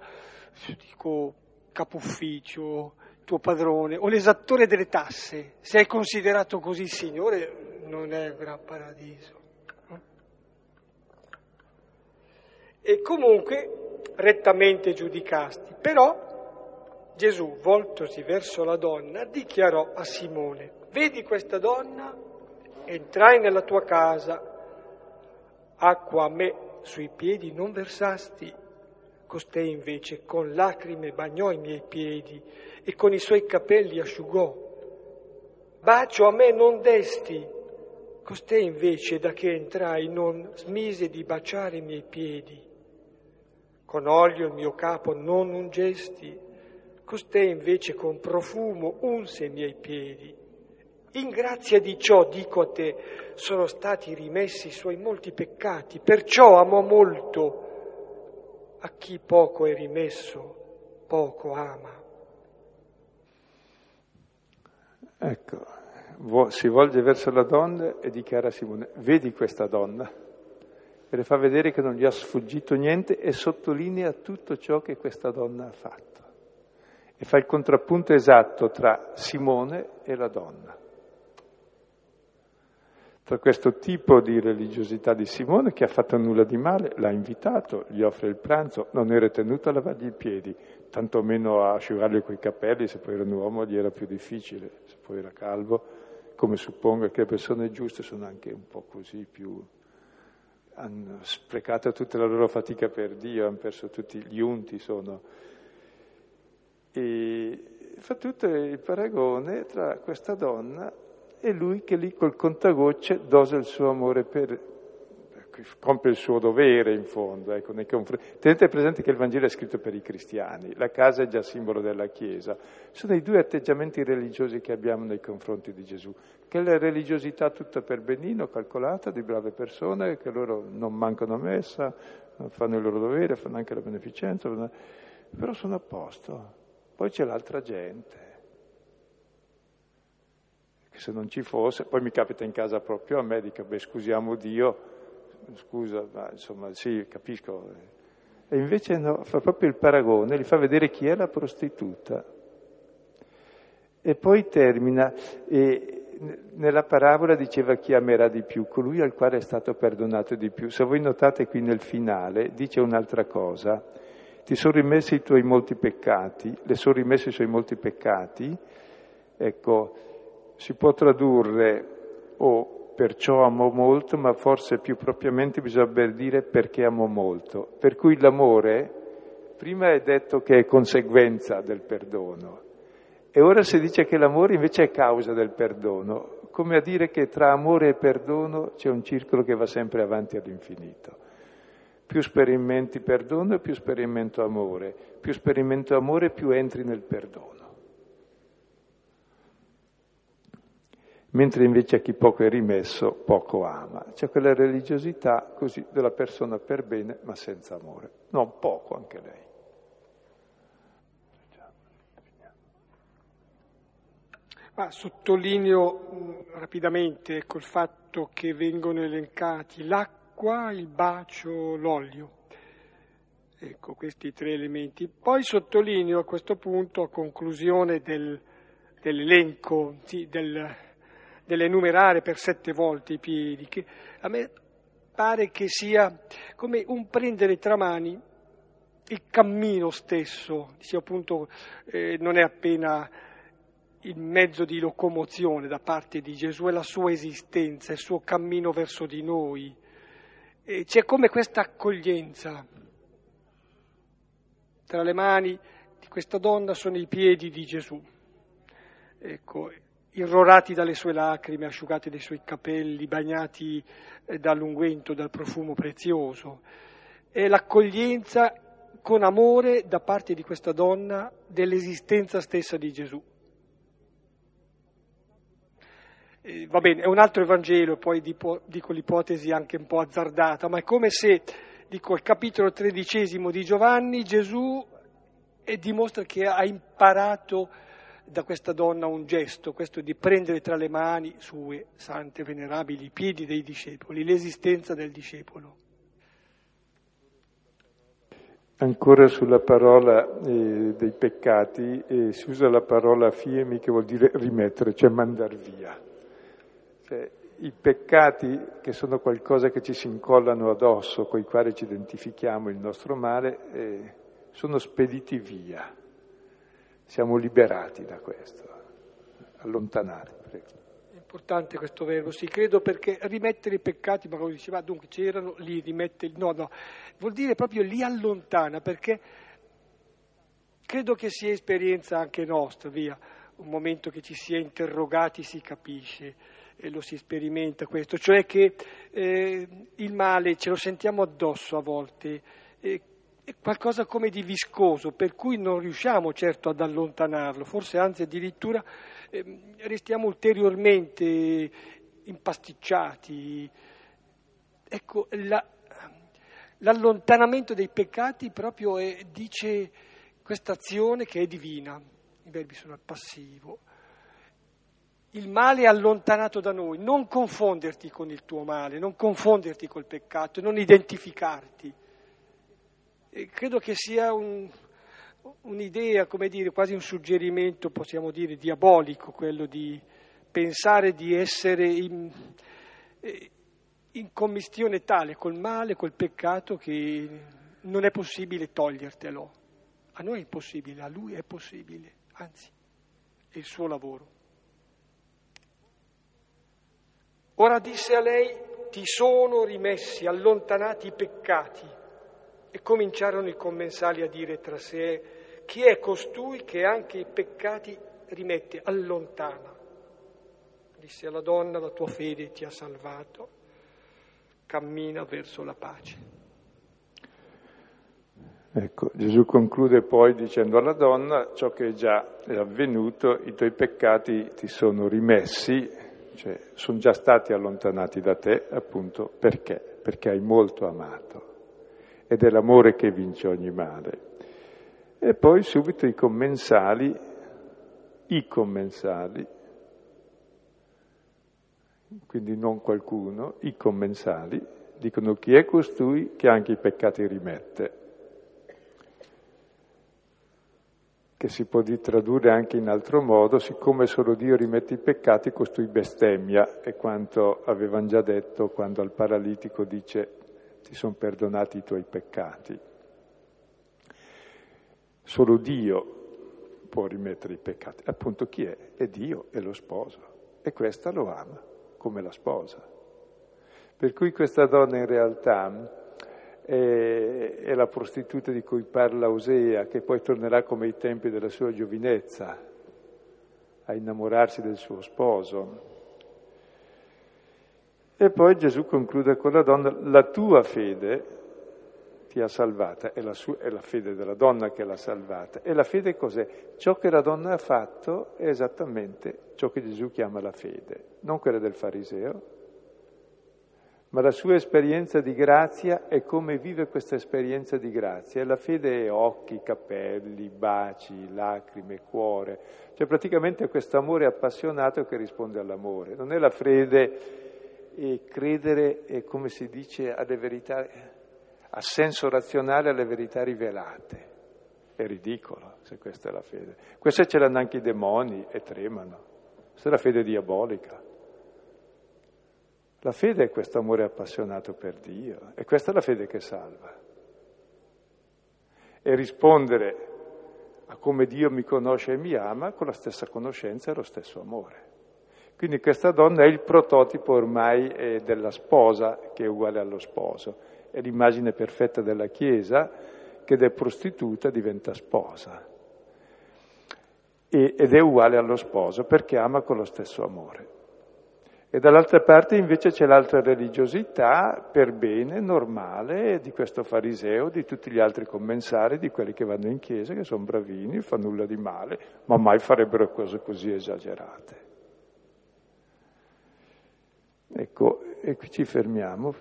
dico, capo ufficio, tuo padrone o l'esattore delle tasse, se è considerato così Signore, non è un gran paradiso. E comunque rettamente giudicasti. Però Gesù, voltosi verso la donna, dichiarò a Simone, vedi questa donna? Entrai nella tua casa, acqua a me sui piedi non versasti, costei invece con lacrime bagnò i miei piedi e con i suoi capelli asciugò. Bacio a me non desti, costei invece da che entrai non smise di baciare i miei piedi. Con olio il mio capo non ungesti, costei invece con profumo unse i miei piedi. In grazia di ciò, dico a te, sono stati rimessi i suoi molti peccati, perciò amò molto. A chi poco è rimesso, poco ama. Ecco, si volge verso la donna e dichiara a Simone, vedi questa donna? E le fa vedere che non gli ha sfuggito niente e sottolinea tutto ciò che questa donna ha fatto. E fa il contrappunto esatto tra Simone e la donna. Questo tipo di religiosità di Simone che ha fatto nulla di male, l'ha invitato, gli offre il pranzo, non era tenuto a lavargli i piedi, tantomeno a asciugargli quei capelli, se poi era un uomo gli era più difficile, se poi era calvo, come suppongo che le persone giuste sono anche un po' così più... hanno sprecato tutta la loro fatica per Dio, hanno perso tutti gli unti, sono... E fa tutto il paragone tra questa donna e lui che lì col contagocce dosa il suo amore per, compie il suo dovere in fondo. Ecco, Tenete presente che il Vangelo è scritto per i cristiani, la casa è già simbolo della Chiesa. Sono i due atteggiamenti religiosi che abbiamo nei confronti di Gesù, che è la religiosità tutta per benino, calcolata, di brave persone, che loro non mancano messa, fanno il loro dovere, fanno anche la beneficenza, però sono a posto. Poi c'è l'altra gente se non ci fosse, poi mi capita in casa proprio a me, dico, beh scusiamo Dio, scusa, ma insomma sì, capisco. E invece no, fa proprio il paragone, gli fa vedere chi è la prostituta. E poi termina, e nella parabola diceva chi amerà di più, colui al quale è stato perdonato di più. Se voi notate qui nel finale, dice un'altra cosa, ti sono rimessi i tuoi molti peccati, le sono rimessi i suoi molti peccati, ecco, si può tradurre o perciò amo molto, ma forse più propriamente bisognerebbe dire perché amo molto. Per cui l'amore, prima è detto che è conseguenza del perdono, e ora si dice che l'amore invece è causa del perdono, come a dire che tra amore e perdono c'è un circolo che va sempre avanti all'infinito. Più sperimenti perdono, più sperimento amore, più sperimento amore, più entri nel perdono. Mentre invece a chi poco è rimesso poco ama. C'è quella religiosità così della persona per bene ma senza amore. Non poco anche lei. Ma sottolineo rapidamente il fatto che vengono elencati l'acqua, il bacio, l'olio. Ecco, questi tre elementi. Poi sottolineo a questo punto, a conclusione del, dell'elenco, sì, del, dell'enumerare per sette volte i piedi, che a me pare che sia come un prendere tra mani il cammino stesso, sia appunto, eh, non è appena il mezzo di locomozione da parte di Gesù, è la sua esistenza, il suo cammino verso di noi. E c'è come questa accoglienza. Tra le mani di questa donna sono i piedi di Gesù. Ecco, irrorati dalle sue lacrime, asciugati dai suoi capelli, bagnati eh, dall'unguento, dal profumo prezioso. È l'accoglienza con amore da parte di questa donna dell'esistenza stessa di Gesù. Eh, va bene, è un altro Evangelo, poi dico, l'ipotesi anche un po' azzardata, ma è come se, dico, il capitolo tredicesimo di Giovanni, Gesù eh, dimostra che ha imparato da questa donna un gesto, questo di prendere tra le mani sue sante, venerabili, i piedi dei discepoli, l'esistenza del discepolo. Ancora sulla parola eh, dei peccati eh, si usa la parola fiemi che vuol dire rimettere, cioè mandar via. Cioè, I peccati che sono qualcosa che ci si incollano addosso, con i quali ci identifichiamo il nostro male, eh, sono spediti via. Siamo liberati da questo. Allontanare, prego. È importante questo verbo, sì, credo perché rimettere i peccati, ma come diceva, dunque c'erano, li rimette, no, no, vuol dire proprio li allontana, perché credo che sia esperienza anche nostra, via, un momento che ci si è interrogati si capisce e lo si sperimenta questo, cioè che eh, il male ce lo sentiamo addosso a volte, eh, è qualcosa come di viscoso, per cui non riusciamo certo ad allontanarlo, forse anzi addirittura eh, restiamo ulteriormente impasticciati. Ecco, la, l'allontanamento dei peccati proprio è, dice questa azione che è divina, i verbi sono al passivo. Il male è allontanato da noi, non confonderti con il tuo male, non confonderti col peccato, non identificarti. Credo che sia un, un'idea, come dire, quasi un suggerimento, possiamo dire, diabolico, quello di pensare di essere in, in commistione tale col male, col peccato, che non è possibile togliertelo. A noi è impossibile, a lui è possibile, anzi, è il suo lavoro. Ora disse a lei, ti sono rimessi, allontanati i peccati. E cominciarono i commensali a dire tra sé, chi è costui che anche i peccati rimette, allontana? Disse alla donna, la tua fede ti ha salvato, cammina verso la pace. Ecco, Gesù conclude poi dicendo alla donna, ciò che già è avvenuto, i tuoi peccati ti sono rimessi, cioè sono già stati allontanati da te appunto perché? Perché hai molto amato ed è l'amore che vince ogni male. E poi subito i commensali, i commensali, quindi non qualcuno, i commensali, dicono chi è costui che anche i peccati rimette. che si può tradurre anche in altro modo, siccome solo Dio rimette i peccati, costui bestemmia, è quanto avevano già detto quando al paralitico dice ti sono perdonati i tuoi peccati. Solo Dio può rimettere i peccati. Appunto chi è? È Dio, è lo sposo. E questa lo ama, come la sposa. Per cui questa donna in realtà è, è la prostituta di cui parla Osea, che poi tornerà come ai tempi della sua giovinezza a innamorarsi del suo sposo. E poi Gesù conclude con la donna, la tua fede ti ha salvata, è la, sua, è la, fede della donna che l'ha salvata. E la fede cos'è? Ciò che la donna ha fatto è esattamente ciò che Gesù chiama la fede, non quella del fariseo, ma la sua esperienza di grazia è come vive questa esperienza di grazia. La fede è occhi, capelli, baci, lacrime, cuore. Cioè praticamente questo amore appassionato che risponde all'amore. Non è la fede e credere, è come si dice, verità, a senso razionale alle verità rivelate. È ridicolo se questa è la fede. Questa ce l'hanno anche i demoni e tremano. Questa è la fede diabolica. La fede è questo amore appassionato per Dio e questa è la fede che salva. E rispondere a come Dio mi conosce e mi ama, con la stessa conoscenza e lo stesso amore. Quindi questa donna è il prototipo ormai eh, della sposa che è uguale allo sposo, è l'immagine perfetta della Chiesa che da prostituta diventa sposa e, ed è uguale allo sposo perché ama con lo stesso amore. E dall'altra parte invece c'è l'altra religiosità per bene, normale, di questo fariseo, di tutti gli altri commensari, di quelli che vanno in chiesa, che sono bravini, fanno nulla di male, ma mai farebbero cose così esagerate. Ecco, e qui ci fermiamo.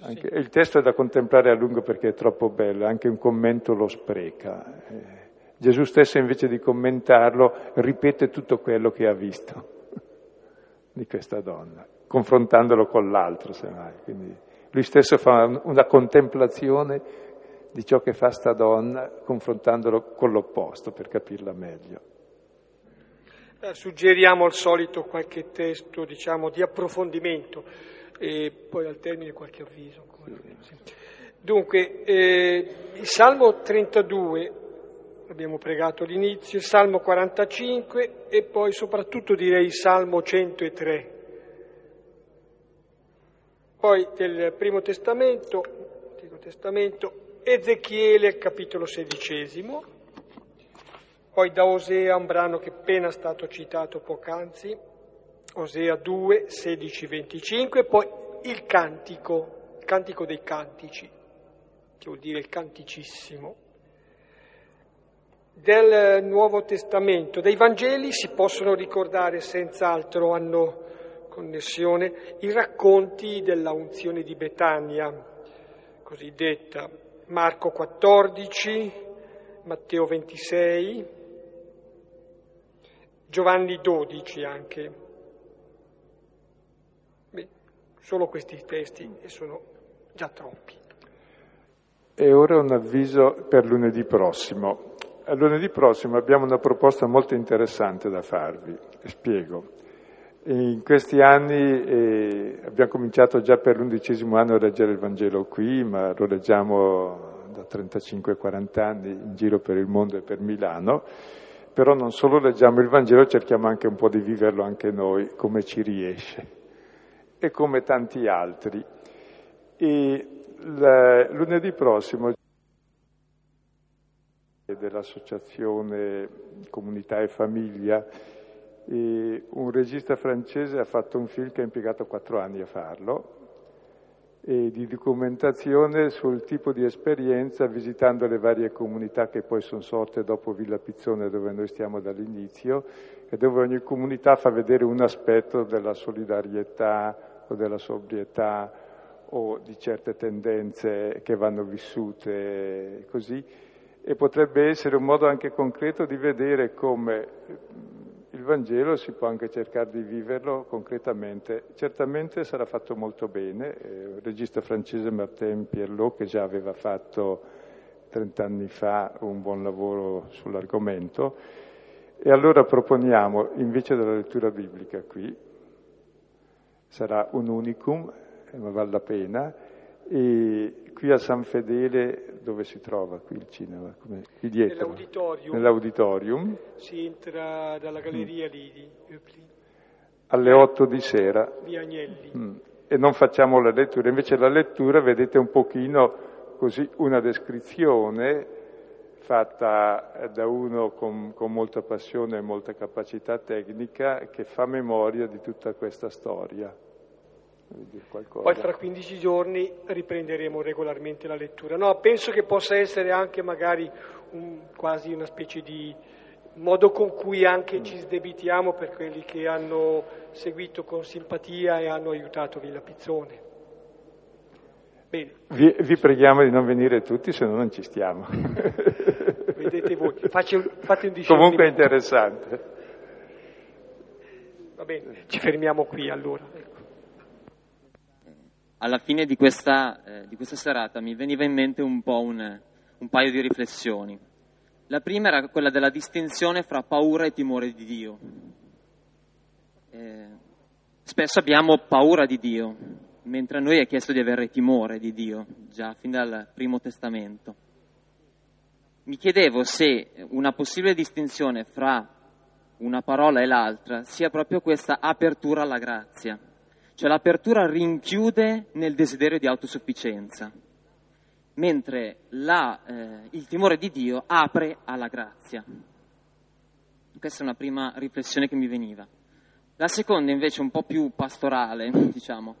Anche, sì. Il testo è da contemplare a lungo perché è troppo bello, anche un commento lo spreca. Eh, Gesù stesso invece di commentarlo ripete tutto quello che ha visto <laughs> di questa donna, confrontandolo con l'altro, semmai. Quindi lui stesso fa una contemplazione di ciò che fa sta donna, confrontandolo con l'opposto per capirla meglio. Eh, suggeriamo al solito qualche testo, diciamo, di approfondimento e poi al termine qualche avviso. Dunque, eh, il Salmo 32 abbiamo pregato all'inizio, il Salmo 45 e poi soprattutto direi il Salmo 103. Poi del Primo Testamento, Testamento, Ezechiele, capitolo sedicesimo, poi da Osea, un brano che è appena stato citato poc'anzi, Osea 2, 16, 25, poi il cantico, il cantico dei cantici, che vuol dire il canticissimo, del Nuovo Testamento, dei Vangeli si possono ricordare senz'altro, hanno connessione, i racconti della unzione di Betania, cosiddetta Marco 14, Matteo 26, Giovanni 12 anche. Beh, solo questi testi e sono già troppi. E ora un avviso per lunedì prossimo. A lunedì prossimo abbiamo una proposta molto interessante da farvi, spiego. In questi anni eh, abbiamo cominciato già per l'undicesimo anno a leggere il Vangelo qui, ma lo leggiamo da 35-40 anni in giro per il mondo e per Milano, però non solo leggiamo il Vangelo, cerchiamo anche un po' di viverlo anche noi, come ci riesce, e come tanti altri. E la, lunedì prossimo dell'associazione Comunità e Famiglia e un regista francese ha fatto un film che ha impiegato quattro anni a farlo e di documentazione sul tipo di esperienza visitando le varie comunità che poi sono sorte dopo Villa Pizzone dove noi stiamo dall'inizio e dove ogni comunità fa vedere un aspetto della solidarietà o della sobrietà o di certe tendenze che vanno vissute così. E potrebbe essere un modo anche concreto di vedere come il Vangelo si può anche cercare di viverlo concretamente. Certamente sarà fatto molto bene, eh, il regista francese Martin Pierlot che già aveva fatto 30 anni fa un buon lavoro sull'argomento e allora proponiamo invece della lettura biblica qui, sarà un unicum, ma vale la pena, e qui a San Fedele, dove si trova qui il cinema? Come, qui dietro? Nell'auditorium. Nell'auditorium. Si entra dalla galleria mm. lì di. Alle 8 di sera. Via Agnelli. Mm. E non facciamo la lettura, invece la lettura vedete un pochino così una descrizione fatta da uno con, con molta passione e molta capacità tecnica che fa memoria di tutta questa storia. Poi fra 15 giorni riprenderemo regolarmente la lettura. No, penso che possa essere anche magari un, quasi una specie di modo con cui anche ci sdebitiamo per quelli che hanno seguito con simpatia e hanno aiutato Villa Pizzone. Bene. Vi, vi preghiamo di non venire tutti, se no non ci stiamo. <laughs> Vedete voi, fate un, fate un Comunque è interessante. Va bene, ci fermiamo qui allora. Ecco alla fine di questa, eh, di questa, serata mi veniva in mente un po' un, un, paio di riflessioni. La prima era quella della distinzione fra paura e timore di Dio. Eh, spesso abbiamo paura di Dio, mentre a noi è chiesto di avere timore di Dio, già fin dal Primo Testamento. mi chiedevo se una possibile distinzione fra una parola e l'altra sia proprio questa apertura alla grazia, cioè l'apertura rinchiude nel desiderio di autosufficienza, mentre la, eh, il timore di Dio apre alla grazia. Questa è una prima riflessione che mi veniva. La seconda invece un po' più pastorale, <laughs> diciamo.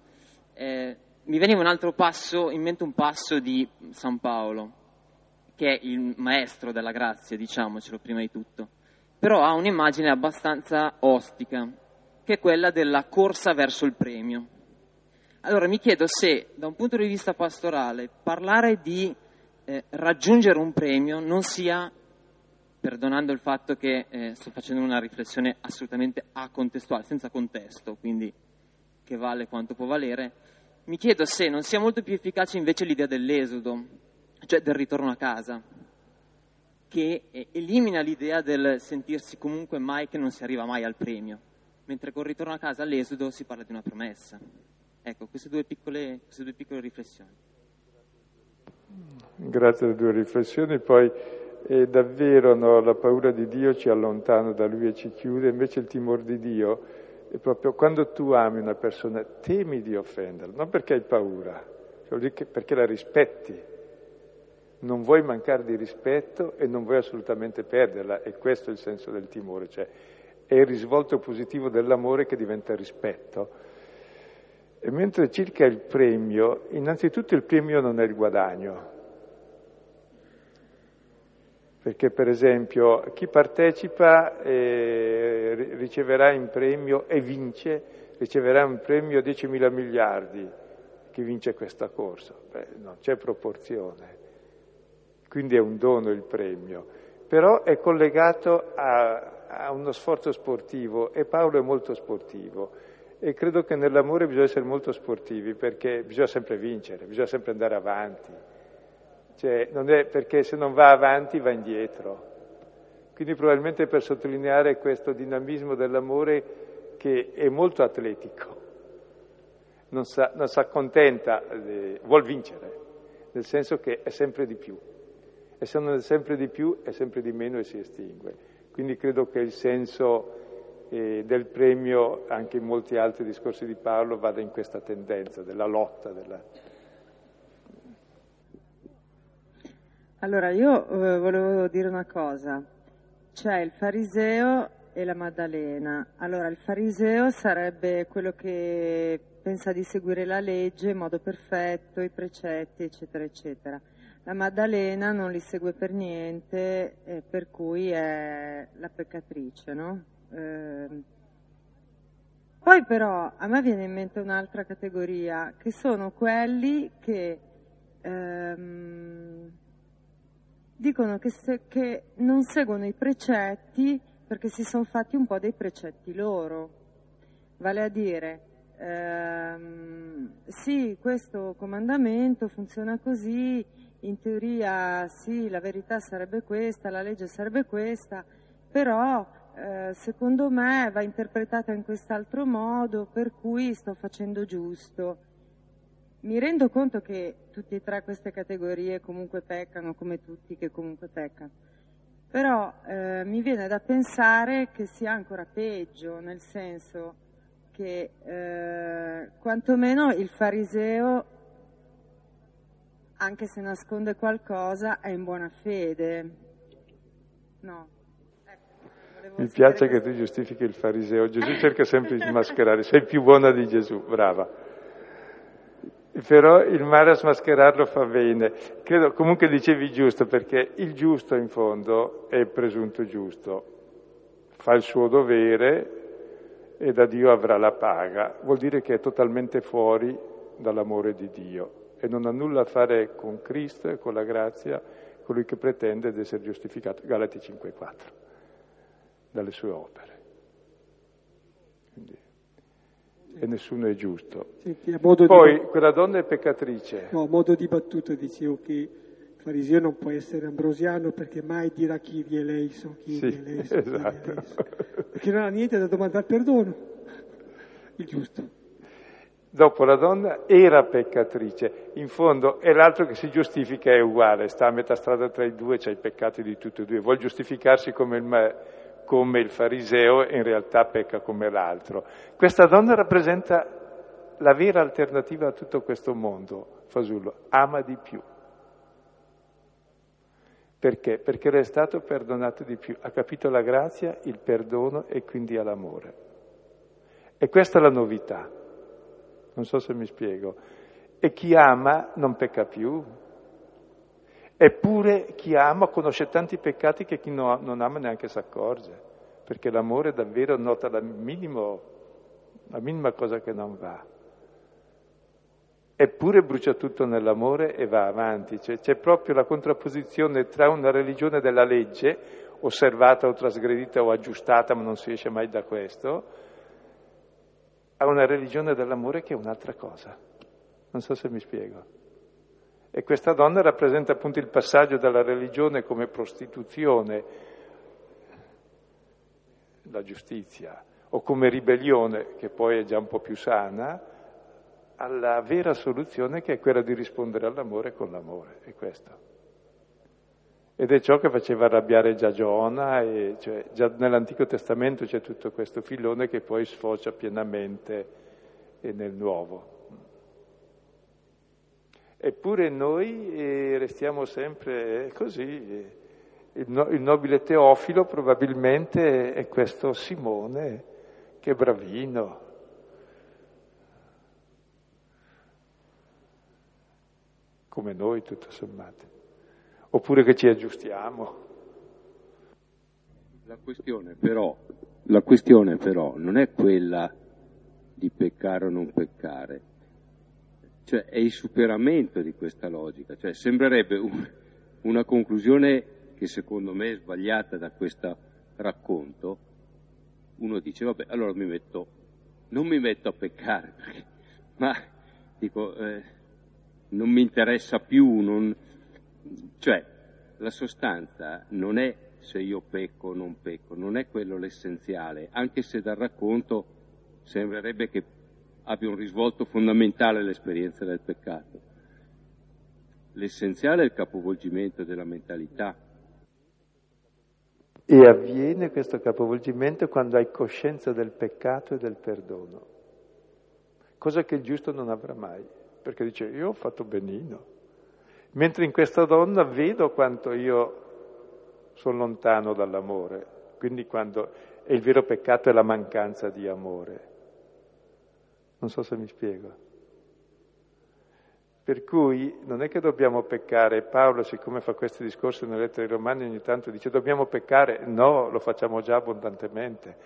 Eh, mi veniva un altro passo, in mente un passo di San Paolo, che è il maestro della grazia, diciamocelo prima di tutto, però ha un'immagine abbastanza ostica, che è quella della corsa verso il premio. Allora mi chiedo se, da un punto di vista pastorale, parlare di eh, raggiungere un premio non sia, perdonando il fatto che eh, sto facendo una riflessione assolutamente acontestuale, senza contesto, quindi che vale quanto può valere, mi chiedo se non sia molto più efficace invece l'idea dell'esodo, cioè del ritorno a casa, che elimina l'idea del sentirsi comunque mai che non si arriva mai al premio, mentre col ritorno a casa all'esodo si parla di una promessa. Ecco, queste due piccole, queste due piccole riflessioni. Grazie alle due riflessioni, poi è davvero no, la paura di Dio ci allontana da Lui e ci chiude, invece il timore di Dio è proprio quando tu ami una persona, temi di offenderla, non perché hai paura, cioè perché la rispetti non vuoi mancare di rispetto e non vuoi assolutamente perderla e questo è il senso del timore, cioè è il risvolto positivo dell'amore che diventa rispetto. E mentre circa il premio, innanzitutto il premio non è il guadagno, perché per esempio chi partecipa eh, riceverà in premio e vince, riceverà un premio 10 mila miliardi, chi vince questa corsa, Beh, non c'è proporzione. Quindi è un dono il premio, però è collegato a, a uno sforzo sportivo e Paolo è molto sportivo e credo che nell'amore bisogna essere molto sportivi perché bisogna sempre vincere, bisogna sempre andare avanti, cioè, non è perché se non va avanti va indietro. Quindi probabilmente per sottolineare questo dinamismo dell'amore che è molto atletico, non si accontenta, eh, vuol vincere, nel senso che è sempre di più e se non è sempre di più è sempre di meno e si estingue. Quindi credo che il senso eh, del premio, anche in molti altri discorsi di Paolo, vada in questa tendenza della lotta. Della... Allora, io eh, volevo dire una cosa. C'è il fariseo e la Maddalena. Allora, il fariseo sarebbe quello che pensa di seguire la legge in modo perfetto, i precetti, eccetera, eccetera. La Maddalena non li segue per niente, eh, per cui è la peccatrice, no? Eh, poi però a me viene in mente un'altra categoria, che sono quelli che ehm, dicono che, se, che non seguono i precetti perché si sono fatti un po' dei precetti loro. Vale a dire, ehm, sì, questo comandamento funziona così, in teoria sì, la verità sarebbe questa, la legge sarebbe questa, però eh, secondo me va interpretata in quest'altro modo, per cui sto facendo giusto. Mi rendo conto che tutte e tre queste categorie comunque peccano, come tutti che comunque peccano, però eh, mi viene da pensare che sia ancora peggio, nel senso che eh, quantomeno il fariseo anche se nasconde qualcosa, è in buona fede. No. Ecco, Mi piace che tu giustifichi il fariseo. Gesù <laughs> cerca sempre di mascherare. Sei più buona di Gesù, brava. Però il male a smascherarlo fa bene. Credo, comunque dicevi giusto, perché il giusto in fondo è presunto giusto. Fa il suo dovere e da Dio avrà la paga. Vuol dire che è totalmente fuori dall'amore di Dio e non ha nulla a fare con Cristo e con la grazia, colui che pretende di essere giustificato, Galati 5,4, dalle sue opere. Quindi, e nessuno è giusto. Senti, Poi di... quella donna è peccatrice. No, a modo di battuta dicevo che il fariseo non può essere ambrosiano perché mai dirà chi vi è lei, so chi sì, è lei, so esatto. Perché non ha niente da domandare perdono, il giusto. Dopo la donna era peccatrice, in fondo è l'altro che si giustifica è uguale, sta a metà strada tra i due, c'ha i peccati di tutti e due, vuole giustificarsi come il, come il fariseo e in realtà pecca come l'altro. Questa donna rappresenta la vera alternativa a tutto questo mondo, Fasullo, ama di più. Perché? Perché le è stato perdonato di più, ha capito la grazia, il perdono e quindi ha l'amore. E questa è la novità, non so se mi spiego. E chi ama non pecca più. Eppure chi ama conosce tanti peccati che chi non ama neanche si accorge, perché l'amore davvero nota la, minimo, la minima cosa che non va eppure brucia tutto nell'amore e va avanti. Cioè, c'è proprio la contrapposizione tra una religione della legge, osservata o trasgredita o aggiustata, ma non si esce mai da questo, a una religione dell'amore che è un'altra cosa. Non so se mi spiego. E questa donna rappresenta appunto il passaggio dalla religione come prostituzione, la giustizia, o come ribellione, che poi è già un po' più sana, alla vera soluzione che è quella di rispondere all'amore con l'amore, è questo. Ed è ciò che faceva arrabbiare già Giona, e cioè, già nell'Antico Testamento c'è tutto questo filone che poi sfocia pienamente nel Nuovo. Eppure noi eh, restiamo sempre così. Eh, il, no, il nobile Teofilo probabilmente è questo Simone, che bravino, come noi tutto sommato, oppure che ci aggiustiamo. La questione però, la questione però non è quella di peccare o non peccare, cioè è il superamento di questa logica, cioè sembrerebbe un, una conclusione che secondo me è sbagliata da questo racconto, uno dice vabbè allora mi metto, non mi metto a peccare, <laughs> perché, ma dico, eh, non mi interessa più, non... cioè la sostanza non è se io pecco o non pecco, non è quello l'essenziale, anche se dal racconto sembrerebbe che abbia un risvolto fondamentale l'esperienza del peccato. L'essenziale è il capovolgimento della mentalità. E avviene questo capovolgimento quando hai coscienza del peccato e del perdono, cosa che il giusto non avrà mai perché dice io ho fatto benino, mentre in questa donna vedo quanto io sono lontano dall'amore, quindi quando è il vero peccato è la mancanza di amore. Non so se mi spiego. Per cui non è che dobbiamo peccare, Paolo siccome fa questi discorsi nelle lettere ai Romani ogni tanto dice dobbiamo peccare, no, lo facciamo già abbondantemente.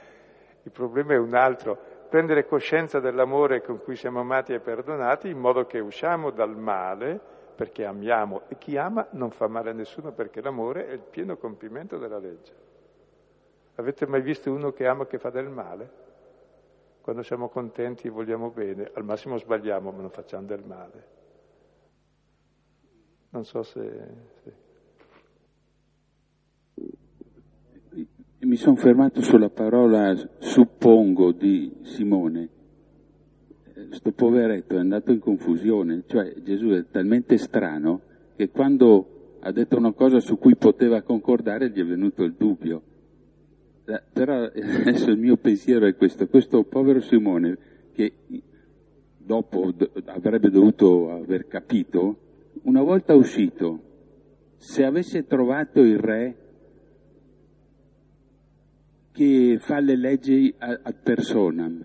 Il problema è un altro, prendere coscienza dell'amore con cui siamo amati e perdonati in modo che usciamo dal male perché amiamo e chi ama non fa male a nessuno perché l'amore è il pieno compimento della legge. Avete mai visto uno che ama che fa del male? Quando siamo contenti e vogliamo bene, al massimo sbagliamo ma non facciamo del male. Non so se... se... mi sono fermato sulla parola suppongo di Simone. Sto poveretto è andato in confusione, cioè Gesù è talmente strano che quando ha detto una cosa su cui poteva concordare gli è venuto il dubbio. Eh, però <laughs> adesso il mio pensiero è questo, questo povero Simone che dopo avrebbe dovuto aver capito, una volta uscito, se avesse trovato il re che fa le leggi ad personam,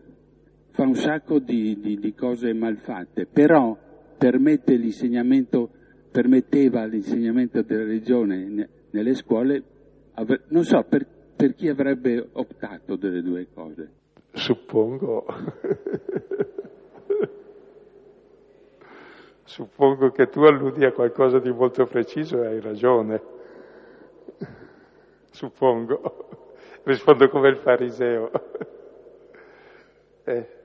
fa un sacco di, di, di cose malfatte, però permette l'insegnamento, permetteva l'insegnamento della religione nelle scuole, non so per, per chi avrebbe optato delle due cose. Suppongo. <laughs> Suppongo che tu alludi a qualcosa di molto preciso e hai ragione. Suppongo <laughs> rispondo come il fariseo. <laughs> eh.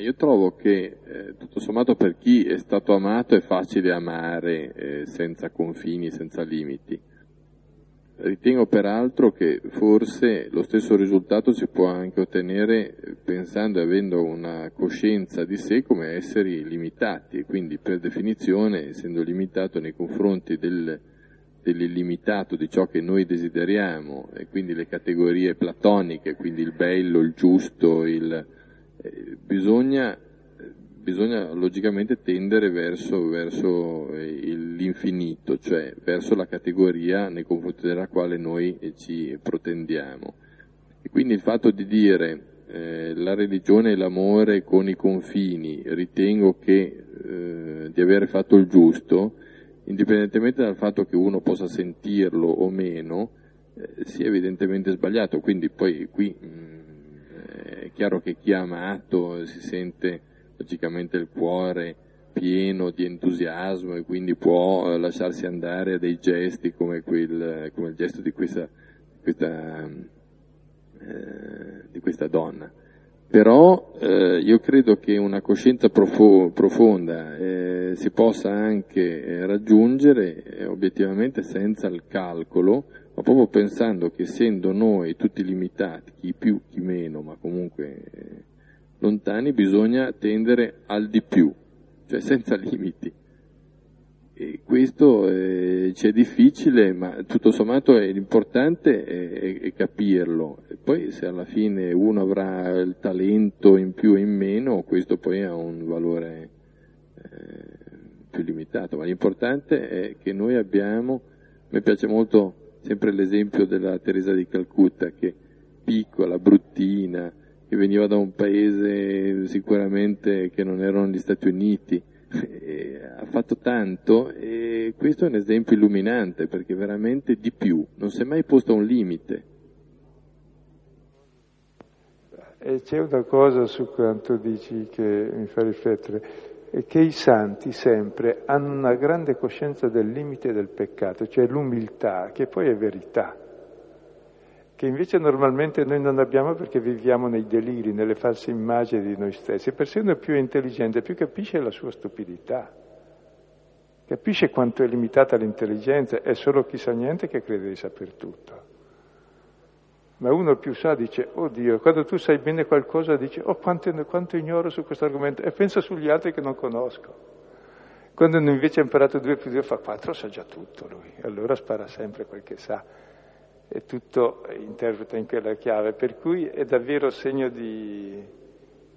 Io trovo che eh, tutto sommato per chi è stato amato è facile amare eh, senza confini, senza limiti. Ritengo peraltro che forse lo stesso risultato si può anche ottenere pensando e avendo una coscienza di sé come esseri limitati e quindi per definizione essendo limitato nei confronti del, dell'illimitato di ciò che noi desideriamo e quindi le categorie platoniche, quindi il bello, il giusto, il, bisogna bisogna logicamente tendere verso, verso eh, l'infinito, cioè verso la categoria nei confronti della quale noi ci protendiamo. E quindi il fatto di dire eh, la religione e l'amore con i confini, ritengo che eh, di aver fatto il giusto, indipendentemente dal fatto che uno possa sentirlo o meno, eh, sia evidentemente sbagliato. Quindi poi qui mh, mm, è chiaro che chi ha amato si sente logicamente il cuore pieno di entusiasmo e quindi può eh, lasciarsi andare a dei gesti come, quel, come il gesto di questa, questa, eh, di questa donna. Però eh, io credo che una coscienza profo- profonda eh, si possa anche eh, raggiungere eh, obiettivamente senza il calcolo, ma proprio pensando che essendo noi tutti limitati, chi più, chi meno, ma comunque lontani bisogna tendere al di più, cioè senza <laughs> limiti. E questo eh, ci è difficile, ma tutto sommato è l'importante è, è, capirlo. E poi se alla fine uno avrà il talento in più e in meno, questo poi ha un valore eh, più limitato. Ma l'importante è che noi abbiamo, me piace molto sempre l'esempio della Teresa di Calcutta, che piccola, bruttina, che veniva da un paese sicuramente che non erano gli Stati Uniti, ha fatto tanto e questo è un esempio illuminante perché veramente di più, non si è mai posto un limite. E c'è una cosa su quanto dici che mi fa riflettere, che i santi sempre hanno una grande coscienza del limite del peccato, cioè l'umiltà, che poi è verità che invece normalmente noi non abbiamo perché viviamo nei deliri, nelle false immagini di noi stessi. Persino più è intelligente, più capisce la sua stupidità, capisce quanto è limitata l'intelligenza, è solo chi sa niente che crede di saper tutto. Ma uno più sa dice, oh Dio, quando tu sai bene qualcosa dici, oh quanto, quanto ignoro su questo argomento e pensa sugli altri che non conosco. Quando invece ha imparato due più due fa quattro, sa già tutto lui, allora spara sempre quel che sa. E tutto interpreta in quella chiave, per cui è davvero segno di,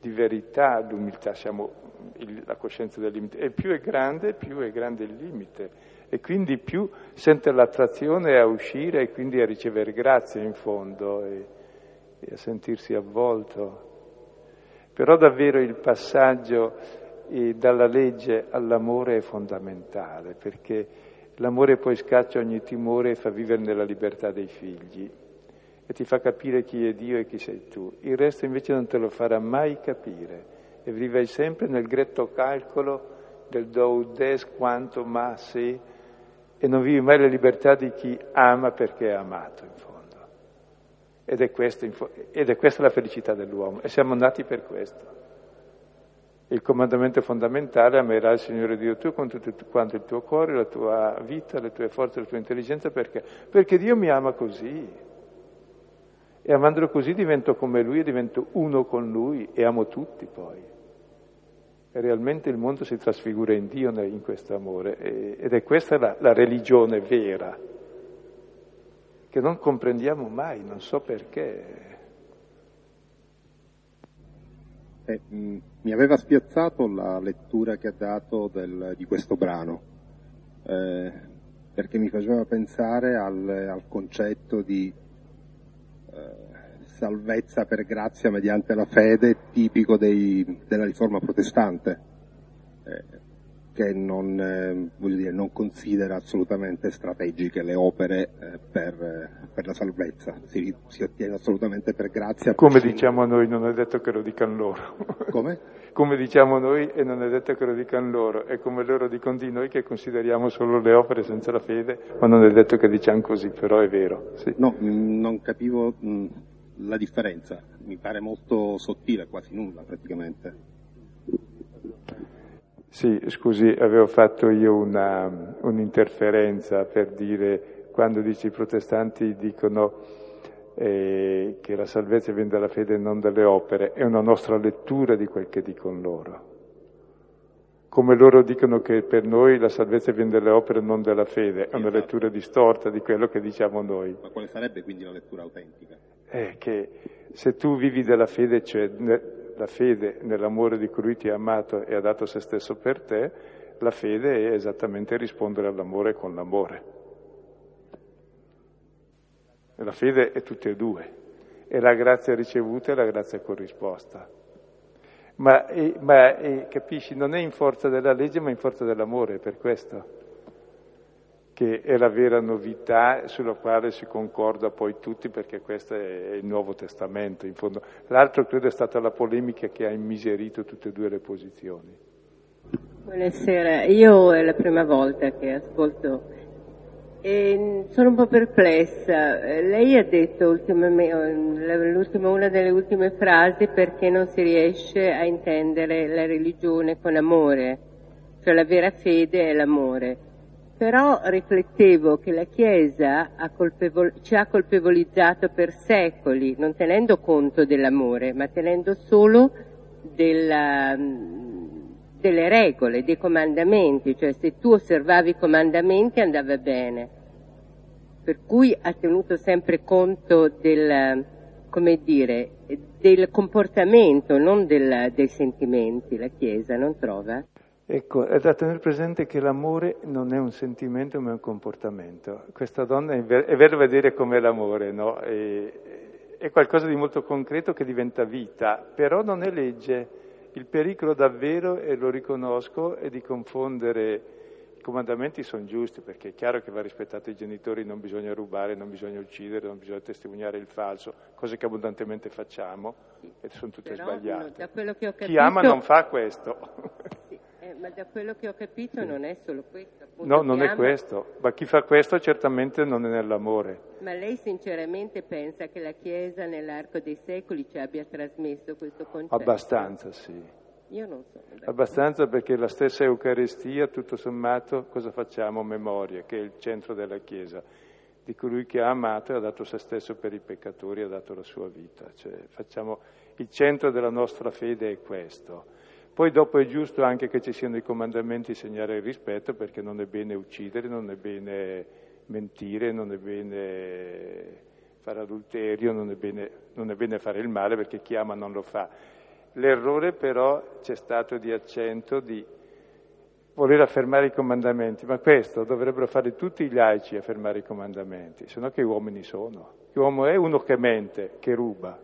di verità l'umiltà, siamo il, la coscienza del limite, e più è grande, più è grande il limite, e quindi più sente l'attrazione a uscire e quindi a ricevere grazie in fondo e, e a sentirsi avvolto. Però davvero il passaggio eh, dalla legge all'amore è fondamentale, perché L'amore poi scaccia ogni timore e fa vivere nella libertà dei figli e ti fa capire chi è Dio e chi sei tu. Il resto invece non te lo farà mai capire e vivrai sempre nel gretto calcolo del do des quanto ma se e non vivi mai la libertà di chi ama perché è amato in fondo. Ed è, questo, ed è questa la felicità dell'uomo e siamo nati per questo. Il comandamento fondamentale è amerai il Signore Dio tuo con tutto quanto il tuo cuore, la tua vita, le tue forze, la tua intelligenza, perché? Perché Dio mi ama così. E amandolo così divento come Lui e divento uno con Lui e amo tutti poi. Realmente il mondo si trasfigura in Dio in questo amore ed è questa la, la religione vera, che non comprendiamo mai, non so perché. Eh, mh, mi aveva spiazzato la lettura che ha dato del, di questo brano, eh, perché mi faceva pensare al, al concetto di eh, salvezza per grazia mediante la fede tipico dei, della riforma protestante. Eh, che non, eh, dire, non, considera assolutamente strategiche le opere eh, per, eh, per, la salvezza, si, si, ottiene assolutamente per grazia. Come per diciamo noi, non è detto che lo dicano loro. <laughs> Come? come diciamo noi e non è detto che lo dicano loro, è come loro dicono di noi che consideriamo solo le opere senza la fede, ma non è detto che diciamo così, però è vero. Sì. No, mh, non capivo mh, la differenza, mi pare molto sottile, quasi nulla praticamente. Sì, scusi, avevo fatto io una, un'interferenza per dire quando dice i protestanti dicono eh, che la salvezza viene dalla fede e non dalle opere, è una nostra lettura di quel che dicono loro. Come loro dicono che per noi la salvezza viene dalle opere e non dalla fede, è una esatto. lettura distorta di quello che diciamo noi. Ma quale sarebbe quindi la lettura autentica? È che se tu vivi della fede, cioè la fede nell'amore di colui ti ha amato e ha dato se stesso per te, la fede è esattamente rispondere all'amore con l'amore. La fede è tutte e due, è la grazia ricevuta e la grazia corrisposta. Ma, e, ma e, capisci, non è in forza della legge ma in forza dell'amore, per questo che è la vera novità sulla quale si concorda poi tutti perché questo è il Nuovo Testamento in fondo. L'altro credo è stata la polemica che ha immiserito tutte e due le posizioni. Buonasera, io è la prima volta che ascolto e sono un po' perplessa. Lei ha detto una delle ultime frasi perché non si riesce a intendere la religione con amore, cioè la vera fede è l'amore. Però riflettevo che la Chiesa ha colpevol- ci ha colpevolizzato per secoli, non tenendo conto dell'amore, ma tenendo solo della, delle regole, dei comandamenti, cioè se tu osservavi i comandamenti andava bene. Per cui ha tenuto sempre conto del, dire, del comportamento, non del, dei sentimenti, la Chiesa, non trova? Ecco, è da tenere presente che l'amore non è un sentimento ma è un comportamento. Questa donna è, ver- è bello vedere com'è l'amore, no? È, è qualcosa di molto concreto che diventa vita, però non è legge. Il pericolo davvero, e lo riconosco, è di confondere i comandamenti sono giusti, perché è chiaro che va rispettato i genitori, non bisogna rubare, non bisogna uccidere, non bisogna testimoniare il falso, cose che abbondantemente facciamo e sono tutte Però, sbagliate. Capito... Chi ama non fa questo. <laughs> Sì, eh, ma da quello che ho capito non è solo questo. Appunto, no, non ama... è questo, ma chi fa questo certamente non è nell'amore. Ma lei sinceramente pensa che la Chiesa nell'arco dei secoli ci abbia trasmesso questo concetto? Abbastanza, sì. Io non so. Abbastanza perché la stessa Eucaristia, tutto sommato, cosa facciamo? Memoria, che è il centro della Chiesa, di colui che ha amato e ha dato se stesso per i peccatori, ha dato la sua vita. Cioè, facciamo... Il centro della nostra fede è questo. Poi dopo è giusto anche che ci siano i comandamenti di segnare il rispetto perché non è bene uccidere, non è bene mentire, non è bene fare adulterio, non è bene, non è bene fare il male perché chi ama non lo fa. L'errore però c'è stato di accento di voler affermare i comandamenti, ma questo dovrebbero fare tutti gli laici affermare i comandamenti, se no che uomini sono. L'uomo è uno che mente, che ruba,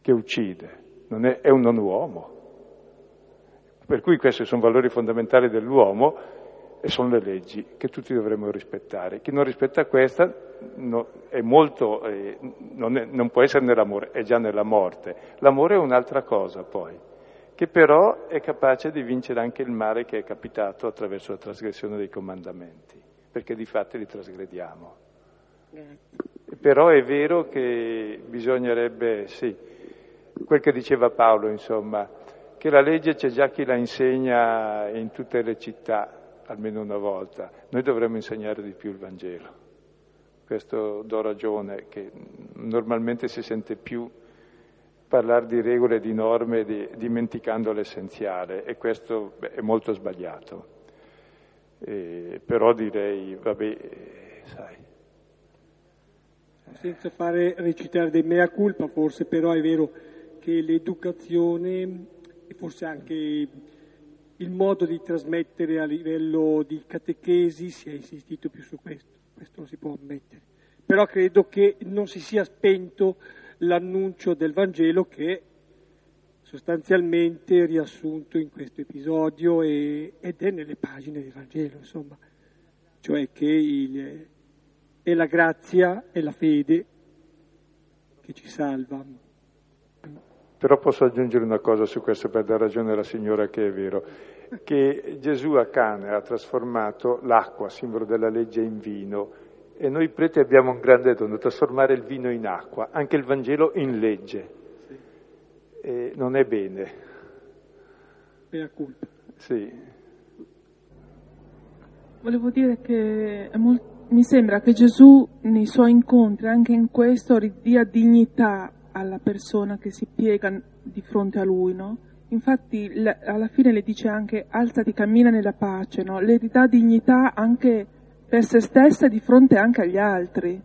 che uccide non è, è un non uomo. Per cui questi sono valori fondamentali dell'uomo e sono le leggi che tutti dovremmo rispettare. Chi non rispetta questa no, è molto, eh, non, è, non può essere nell'amore, è già nella morte. L'amore è un'altra cosa poi, che però è capace di vincere anche il male che è capitato attraverso la trasgressione dei comandamenti, perché di fatto li trasgrediamo. Però è vero che bisognerebbe, sì, quel che diceva Paolo, insomma, che la legge c'è già chi la insegna in tutte le città, almeno una volta. Noi dovremmo insegnare di più il Vangelo. Questo do ragione, che normalmente si sente più parlare di regole e di norme di, dimenticando l'essenziale e questo beh, è molto sbagliato. Eh, però direi, vabbè, sai. Senza fare recitare dei mea culpa, forse però è vero che l'educazione e forse anche il modo di trasmettere a livello di catechesi si è insistito più su questo, questo non si può ammettere. Però credo che non si sia spento l'annuncio del Vangelo che sostanzialmente riassunto in questo episodio e, ed è nelle pagine del Vangelo, insomma, cioè che il, è la grazia e la fede che ci salva. Però posso aggiungere una cosa su questo per dare ragione alla signora che è vero, che Gesù a Cana ha trasformato l'acqua, simbolo della legge, in vino e noi preti abbiamo un grande dono, trasformare il vino in acqua, anche il Vangelo in legge. E non è bene. Mea colpa. Sì. volevo dire che molto, mi sembra che Gesù nei suoi incontri, anche in questo, ridia dignità alla persona che si piega di fronte a lui, no? Infatti alla fine le dice anche alzati, cammina nella pace, no? Le ridà dignità anche per se stessa di fronte anche agli altri.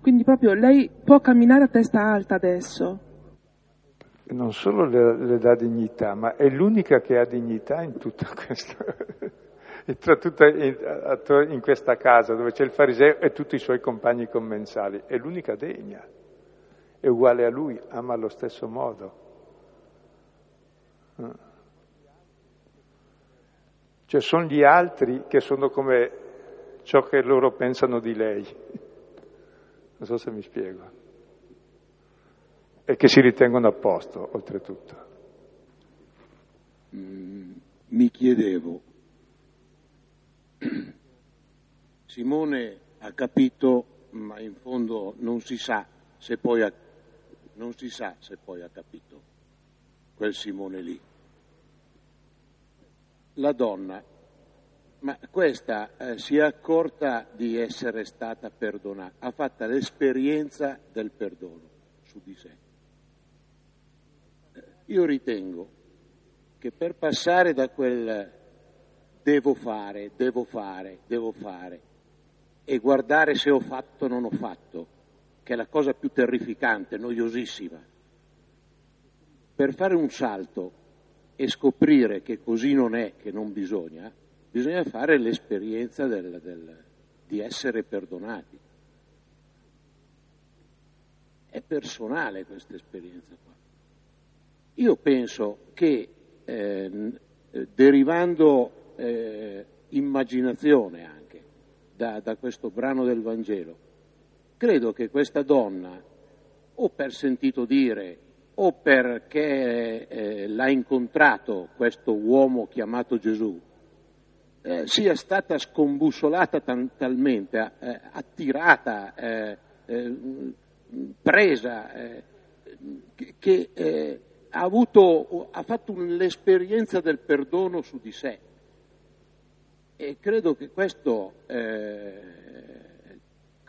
Quindi proprio lei può camminare a testa alta adesso. Non solo le, le dà dignità, ma è l'unica che ha dignità in questo. <laughs> in, in questa casa dove c'è il fariseo e tutti i suoi compagni commensali, è l'unica degna, è uguale a lui, ama allo stesso modo. Cioè sono gli altri che sono come ciò che loro pensano di lei. Non so se mi spiego. E che si ritengono a posto, oltretutto. Mm, mi chiedevo, <clears throat> Simone ha capito, ma in fondo non si sa se poi ha, non si sa se poi ha capito quel Simone lì. La donna, ma questa eh, si è accorta di essere stata perdonata, ha fatto l'esperienza del perdono su di sé. Eh, io ritengo che per passare da quel devo fare, devo fare, devo fare e guardare se ho fatto o non ho fatto, che è la cosa più terrificante, noiosissima, per fare un salto e scoprire che così non è, che non bisogna, bisogna fare l'esperienza del, del, di essere perdonati. È personale questa esperienza qua. Io penso che eh, derivando eh, immaginazione anche da, da questo brano del Vangelo, credo che questa donna, o per sentito dire, o perché eh, l'ha incontrato questo uomo chiamato Gesù, eh, sia stata scombussolata tan- talmente, eh, attirata, eh, eh, presa, eh, che, che ha, avuto, ha fatto l'esperienza del perdono su di sé. E credo che questo,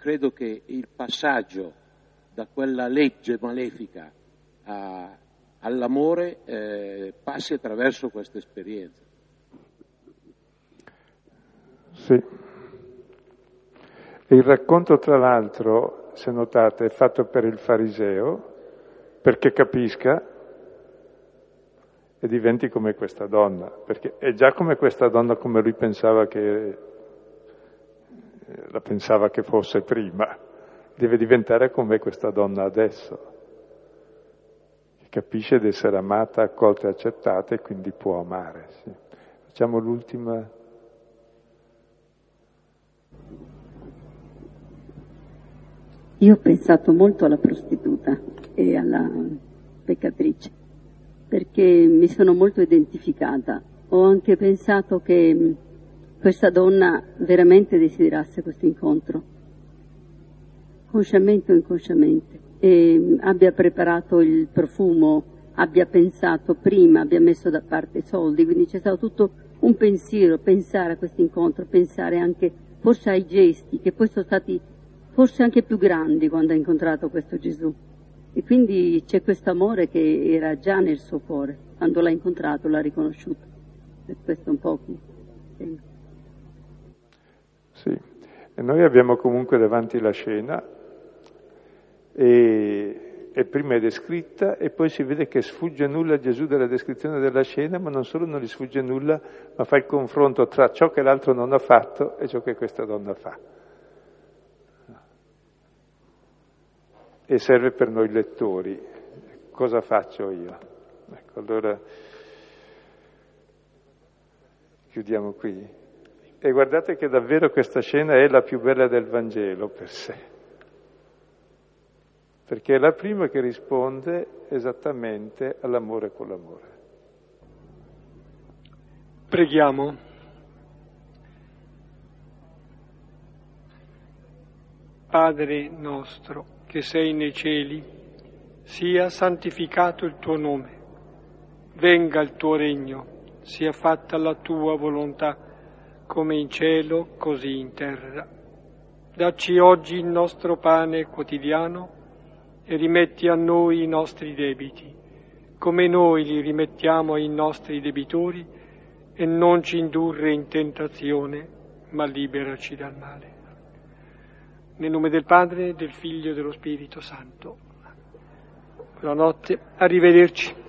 credo che il passaggio da quella legge malefica a, all'amore eh, passi attraverso questa esperienza. Sì. Il racconto, tra l'altro, se notate, è fatto per il fariseo perché capisca e diventi come questa donna, perché è già come questa donna come lui pensava che la pensava che fosse prima, deve diventare come questa donna adesso capisce di essere amata, accolta e accettata e quindi può amare. Sì. Facciamo l'ultima. Io ho pensato molto alla prostituta e alla peccatrice, perché mi sono molto identificata. Ho anche pensato che questa donna veramente desiderasse questo incontro, consciamente o inconsciamente e abbia preparato il profumo, abbia pensato prima, abbia messo da parte i soldi, quindi c'è stato tutto un pensiero, pensare a questo incontro, pensare anche forse ai gesti che poi sono stati forse anche più grandi quando ha incontrato questo Gesù. E quindi c'è questo amore che era già nel suo cuore, quando l'ha incontrato l'ha riconosciuto. E questo è un po' qui. Sì, e noi abbiamo comunque davanti la scena e, e, prima è descritta e poi si vede che sfugge nulla a Gesù della descrizione della scena, ma non solo non gli sfugge nulla, ma fa il confronto tra ciò che l'altro non ha fatto e ciò che questa donna fa. E serve per noi lettori. Cosa faccio io? Ecco, allora chiudiamo qui. E guardate che davvero questa scena è la più bella del Vangelo per sé perché è la prima che risponde esattamente all'amore con l'amore. Preghiamo. Padre nostro che sei nei cieli, sia santificato il tuo nome, venga il tuo regno, sia fatta la tua volontà, come in cielo, così in terra. Dacci oggi il nostro pane quotidiano e rimetti a noi i nostri debiti, come noi li rimettiamo ai nostri debitori, e non ci indurre in tentazione, ma liberaci dal male. Nel nome del Padre, del Figlio e dello Spirito Santo. Buonanotte, arrivederci.